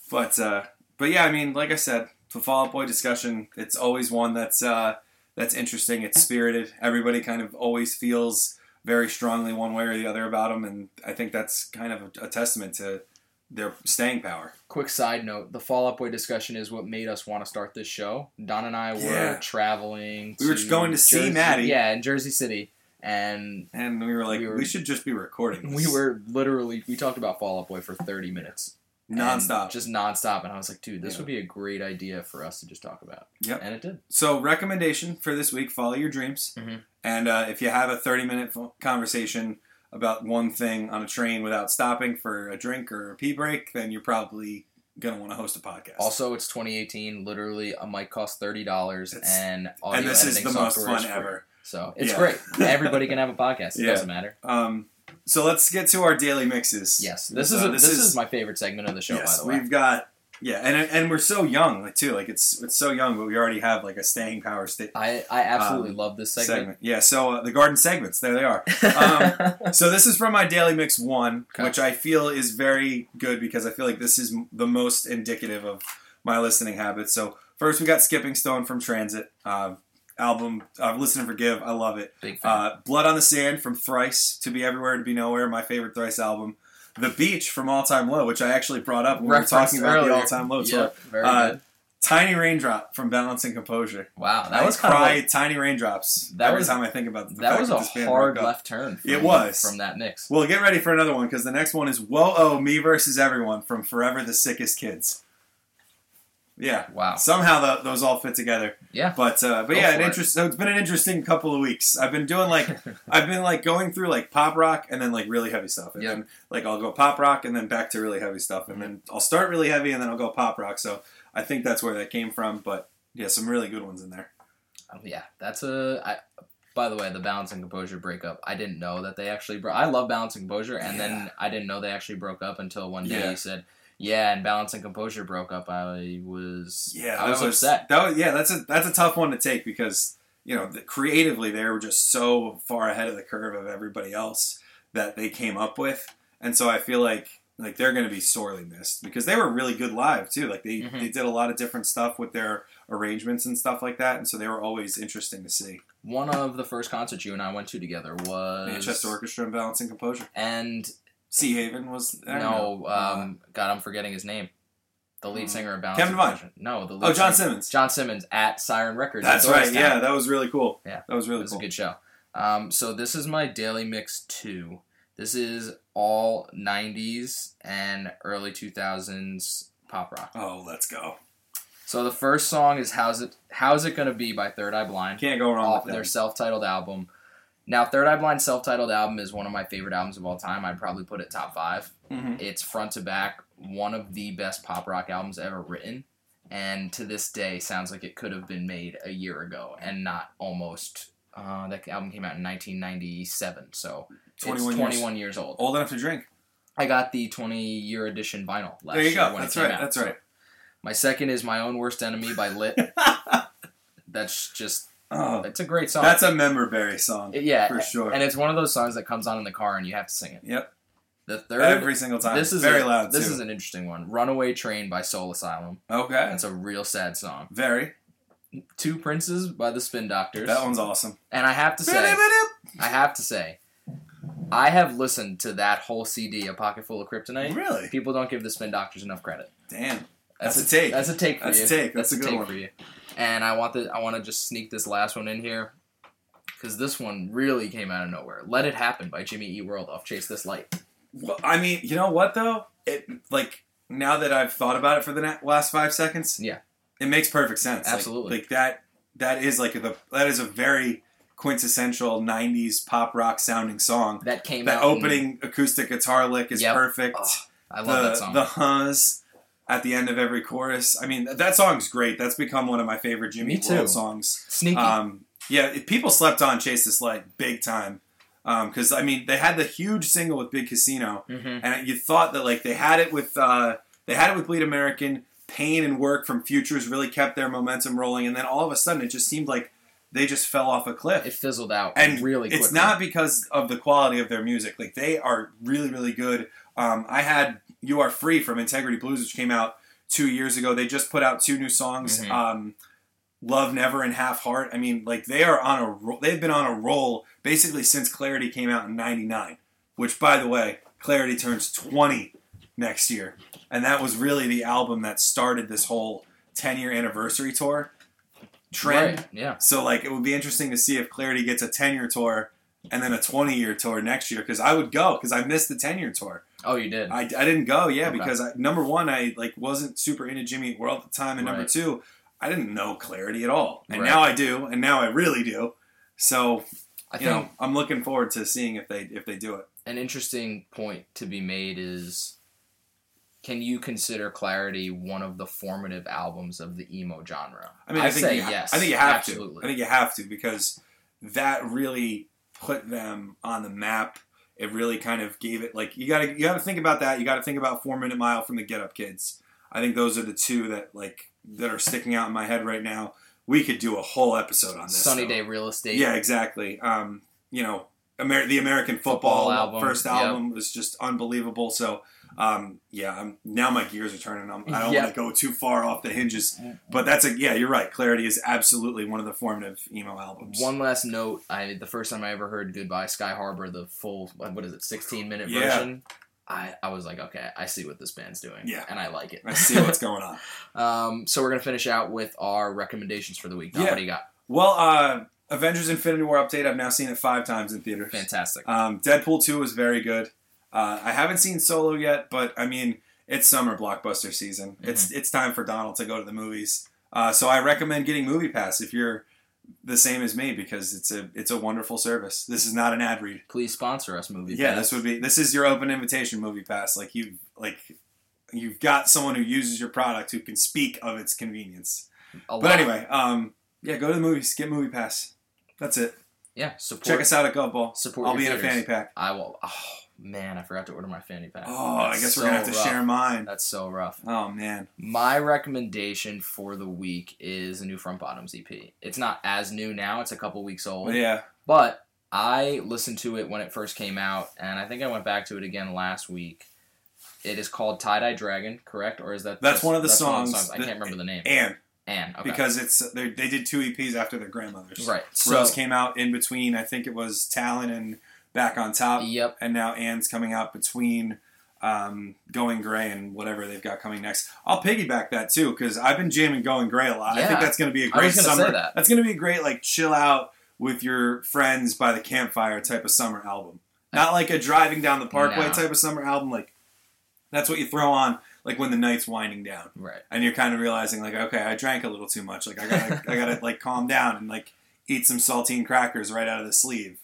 But uh, but yeah, I mean, like I said, the Fall Out Boy discussion, it's always one that's uh, that's interesting. It's spirited. Everybody kind of always feels very strongly one way or the other about them, and I think that's kind of a, a testament to their staying power. Quick side note: the Fall Out Boy discussion is what made us want to start this show. Don and I were Yeah. traveling. We were going to see Maddie. Yeah, in Jersey City, and And we were like, We we, should just be recording. <laughs> This we were literally we talked about Fall Out Boy for thirty minutes. Nonstop. just nonstop. And I was like, dude, this Yeah. would be a great idea for us to just talk about. Yep. And it did. So, recommendation for this week: follow your dreams. Mhm. And uh, if you have a thirty-minute conversation about one thing on a train without stopping for a drink or a pee break, then you're probably gonna want to host a podcast. Also, it's 2018. Literally, a mic costs thirty dollars, and audio and this is the most fun ever. So it's Yeah. great. <laughs> Everybody can have a podcast. It Yeah. doesn't matter. Um, so let's get to our daily mixes. Yes, this So is a, this, is, my favorite segment of the show. yes, by the way, we've got yeah, and and we're so young like too. Like it's it's so young, but we already have like a staying power state I I absolutely Um, love this segment. segment. Yeah. So uh, the garden segments, there they are. Um, <laughs> So this is from my daily mix one, Okay. which I feel is very good because I feel like this is the most indicative of my listening habits. So first we got Skipping Stone from Transit uh, album, uh, Listen and Forgive. I love it. Big fan. Uh, Blood on the Sand from Thrice, To Be Everywhere, To Be Nowhere, my favorite Thrice album. The Beach from All Time Low, which I actually brought up when we were talking about the. All Time Low tour. Yep, very Uh, good. Tiny Raindrop from Balance and Composure. Wow, that I was kind cry of tiny raindrops That every was- time I think about the that was a hard left turn. From, It was. from that mix. Well, get ready for another one because the next one is Whoa Oh Me versus Everyone from Forever the Sickest Kids. Yeah. Wow. Somehow the, those all fit together, Yeah. but uh, but Go yeah, an It. So it's been an interesting couple of weeks. I've been doing like <laughs> I've been like going through like pop rock and then like really heavy stuff, and Yeah. then like I'll go pop rock and then back to really heavy stuff, and then I'll start really heavy and then I'll go pop rock. So I think that's where that came from. But yeah, some really good ones in there. Um, yeah, that's a. I, by the way, the balance and composure breakup. I didn't know that they actually. Bro- I love balance and composure, and then I didn't know they actually broke up until one day Yeah. you said, "Yeah," and balance and composure broke up. I was. Yeah, I was, that upset. That was yeah, that's a that's a tough one to take because you know the, creatively they were just so far ahead of the curve of everybody else that they came up with, and so I feel like like they're going to be sorely missed because they were really good live too. Like they Mhm. they did a lot of different stuff with their arrangements and stuff like that, and so they were always interesting to see. One of the first concerts you and I went to together was Manchester Orchestra and Balance and Composure. and Seahaven was there. no, um, God, I'm forgetting his name. The lead Mm. singer of balance. Kevin. Composure. No, the lead oh, John singer- Simmons. Jon Simons at Siren Records. That's right. Yeah, that was really cool. Yeah. that was It really was cool. a good show. Um, so this is my daily mix two. This is all '90s and early 2000s pop rock. Oh, let's go. So the first song is "How's It How's It Gonna Be" by Third Eye Blind Can't go wrong off with their that. self-titled album. Now, Third Eye Blind self-titled album is one of my favorite albums of all time. I'd probably put it top five. Mhm. It's front to back one of the best pop rock albums ever written, and to this day sounds like it could have been made a year ago and not almost. Uh, that album came out in 1997, so 21 it's years. 21 years old. Old enough to drink. I got the 20 year edition vinyl last There you year go. when That's right. out. That's So right. my second is "My Own Worst Enemy" by Lit. <laughs> That's just Oh, it's a great song. that's a memorberry song. Yeah, for sure. and it's one of those songs that comes on in the car and you have to sing it. Yep. The third, Every single time. this is very a- loud This too. is an interesting one. "Runaway Train" by Soul Asylum. okay. That's a real sad song. Very. Two Princes by the Spin Doctors. That one's awesome. And I have to say, I have to say, I have listened to that whole CD, "A Pocket Full of Kryptonite." Really? People don't give the Spin Doctors enough credit. Damn. That's a take. That's a take for That's you. a take. That's a good take one. for you. And I want the I want to just sneak this last one in here because this one really came out of nowhere. "Let It Happen" by Jimmy Eat World off "Chase This Light." Well, I mean, you know what though? It like now that I've thought about it for the na- last five seconds, Yeah. it makes perfect sense. Absolutely. Like, that. That is like the that is a very quintessential '90s pop rock sounding song. That came That opening acoustic guitar lick is Yep. perfect. Oh, I the love that song. the huzz at the end of every chorus. I mean, that song's great. That's become one of my favorite Jimmy Me too. World songs. Sneaky. Um, yeah, people slept on Chase This Light big time. Because I mean, they had the huge single with Big Casino, Mhm. and you thought that like they had it with uh, they had it with Bleed American. Pain and work from Futures really kept their momentum rolling, and then all of a sudden it just seemed like they just fell off a cliff. It fizzled out and really quickly. it's not because of the quality of their music. Like they are really, really good. Um, I had "You Are Free" from Integrity Blues, which came out two years ago. They just put out two new songs, Mhm. um, "Love Never" and "Half Heart." I mean, like they are on a ro- they've been on a roll basically since Clarity came out in '99. Which, by the way, Clarity turns 20 next year, and that was really the album that started this whole 10 year anniversary tour trend. Right, Yeah. So like it would be interesting to see if Clarity gets a 10 year tour and then a 20 year tour next year because I would go because I missed the 10 year tour. Oh, you did. I, I didn't go, yeah, Okay. because I, number one, I like wasn't super into Jimmy Eat World at the time, and number two, I didn't know Clarity at all, and Right. now I do, and now I really do. So I you think know, I'm looking forward to seeing if they if they do it. an interesting point to be made is can you consider Clarity one of the formative albums of the emo genre? I mean, I, I'd think say you yes. I think you have absolutely. to. I think you have to because that really put them on the map. It really kind of gave it like you got to you got to think about that. You got to think about Four Minute Mile from the Get Up Kids. I think those are the two that like that are sticking out in my head right now. We could do a whole episode on this. Sunny though. Day Real Estate. Yeah, exactly. Um, you know, Amer- the American Football football, album, first yep. album was just unbelievable. So, um, yeah, I'm, now my gears are turning. I'm, I don't Yep. want to go too far off the hinges, but that's a yeah. You're right. Clarity is absolutely one of the formative emo albums. One last note: I the first time I ever heard "Goodbye Sky Harbor," the full what is it, sixteen minute Yeah. version. I, I was like, okay, I see what this band's doing, Yeah. and I like it. I see what's going on. <laughs> um, so we're gonna finish out with our recommendations for the week. Now, Yeah. What do you got? Well, uh, Avengers: Infinity War update. I've now seen it five times in theaters. Fantastic. Um, Deadpool 2 was very good. Uh, I haven't seen Solo yet, but I mean, it's summer blockbuster season. It's it's time for Donald to go to the movies. Uh, so I recommend getting Movie Pass if you're the same as me because it's a it's a wonderful service. This is not an ad read. Please sponsor us, movie. Pass. Yeah, Pass. this would be this is your open invitation Movie Pass. Like you like you've got someone who uses your product who can speak of its convenience. A But lot. anyway, um, yeah, go to the movies, get Movie Pass. That's it. yeah, support. Check us out at Govball. Support I'll be in a theaters. fanny pack. I will. Oh man, I forgot to order my fanny pack. Oh, I That's guess we're gonna have to rough. share mine. That's so rough. Oh man. My recommendation for the week is a new Front Bottoms EP. It's not as new now; it's a couple weeks old. Yeah. But I listened to it when it first came out, and I think I went back to it again last week. It is called Tie Dye Dragon, correct? Or is that That's just- one of the that's songs I can't remember the name. And Ann, okay. because it's they they did two EPs after their grandmothers. right. So Rose came out in between. I think it was Talon and Back on Top, yep. and now Ann's coming out between um, Going Grey and whatever they've got coming next. I'll piggyback that too because I've been jamming Going Grey a lot. I think that's going to be a great summer. say that. That's going to be a great like chill out with your friends by the campfire type of summer album. Not like a driving down the parkway No. type of summer album. Like that's what you throw on like when the night's winding down Right. and you're kind of realizing like okay i drank a little too much like i gotta i gotta like <laughs> calm down and like eat some saltine crackers right out of the sleeve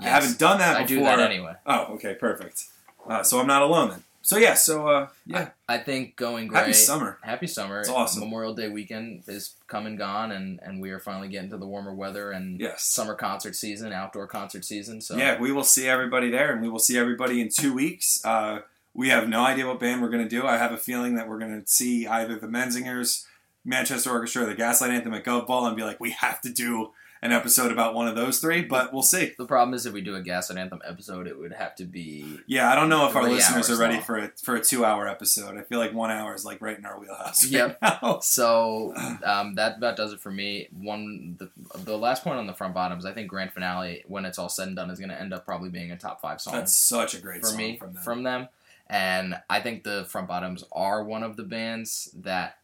i haven't done that I before do that anyway. oh okay perfect uh, so i'm not alone then so yeah so uh yeah I think going great. happy summer Happy summer. It's awesome. Memorial Day weekend is come and gone, and, and we are finally getting to the warmer weather and Yes. summer concert season, outdoor concert season. So yeah we will see everybody there and we will see everybody in two weeks uh we have no idea what band we're going to do i have a feeling that we're going to see either the menzingers manchester orchestra or the gaslight anthem at Gov Ball, and be like we have to do an episode about one of those three but we'll see the problem is if we do a Gaslight Anthem episode, it would have to be Yeah, I don't know if our listeners are ready long. for a for a two hour episode. I feel like one hour is like right in our wheelhouse. right Yep. now. <laughs> So um, that about does it for me. One the, the last point on the front bottoms, I think Grand Finale, when it's all said and done, is going to end up probably being a top five song That's such a great for song me from them. And I think the front bottoms are one of the bands that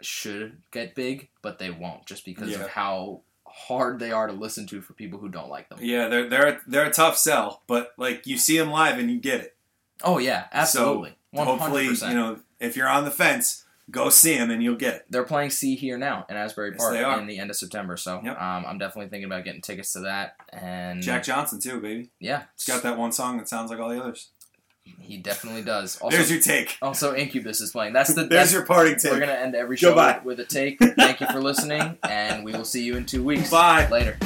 should get big, but they won't, just because Yeah. of how hard they are to listen to for people who don't like them. yeah, they're they're they're a tough sell, but like you see them live and you get it. Oh yeah, absolutely, one hundred Hopefully, percent. you know if you're on the fence, go see them and you'll get it. they're playing Sea.Hear.Now in Asbury Yes, Park in the end of September. So Yep. um, I'm definitely thinking about getting tickets to that. And Jack Johnson too, baby. yeah, He's got that one song that sounds like all the others. He definitely does. Also, There's your take. also Incubus is playing. That's the. <laughs> There's That's, your parting take. we're gonna end every show Goodbye. with, with a take. Thank you for listening, and we will see you in two weeks. Bye. Later.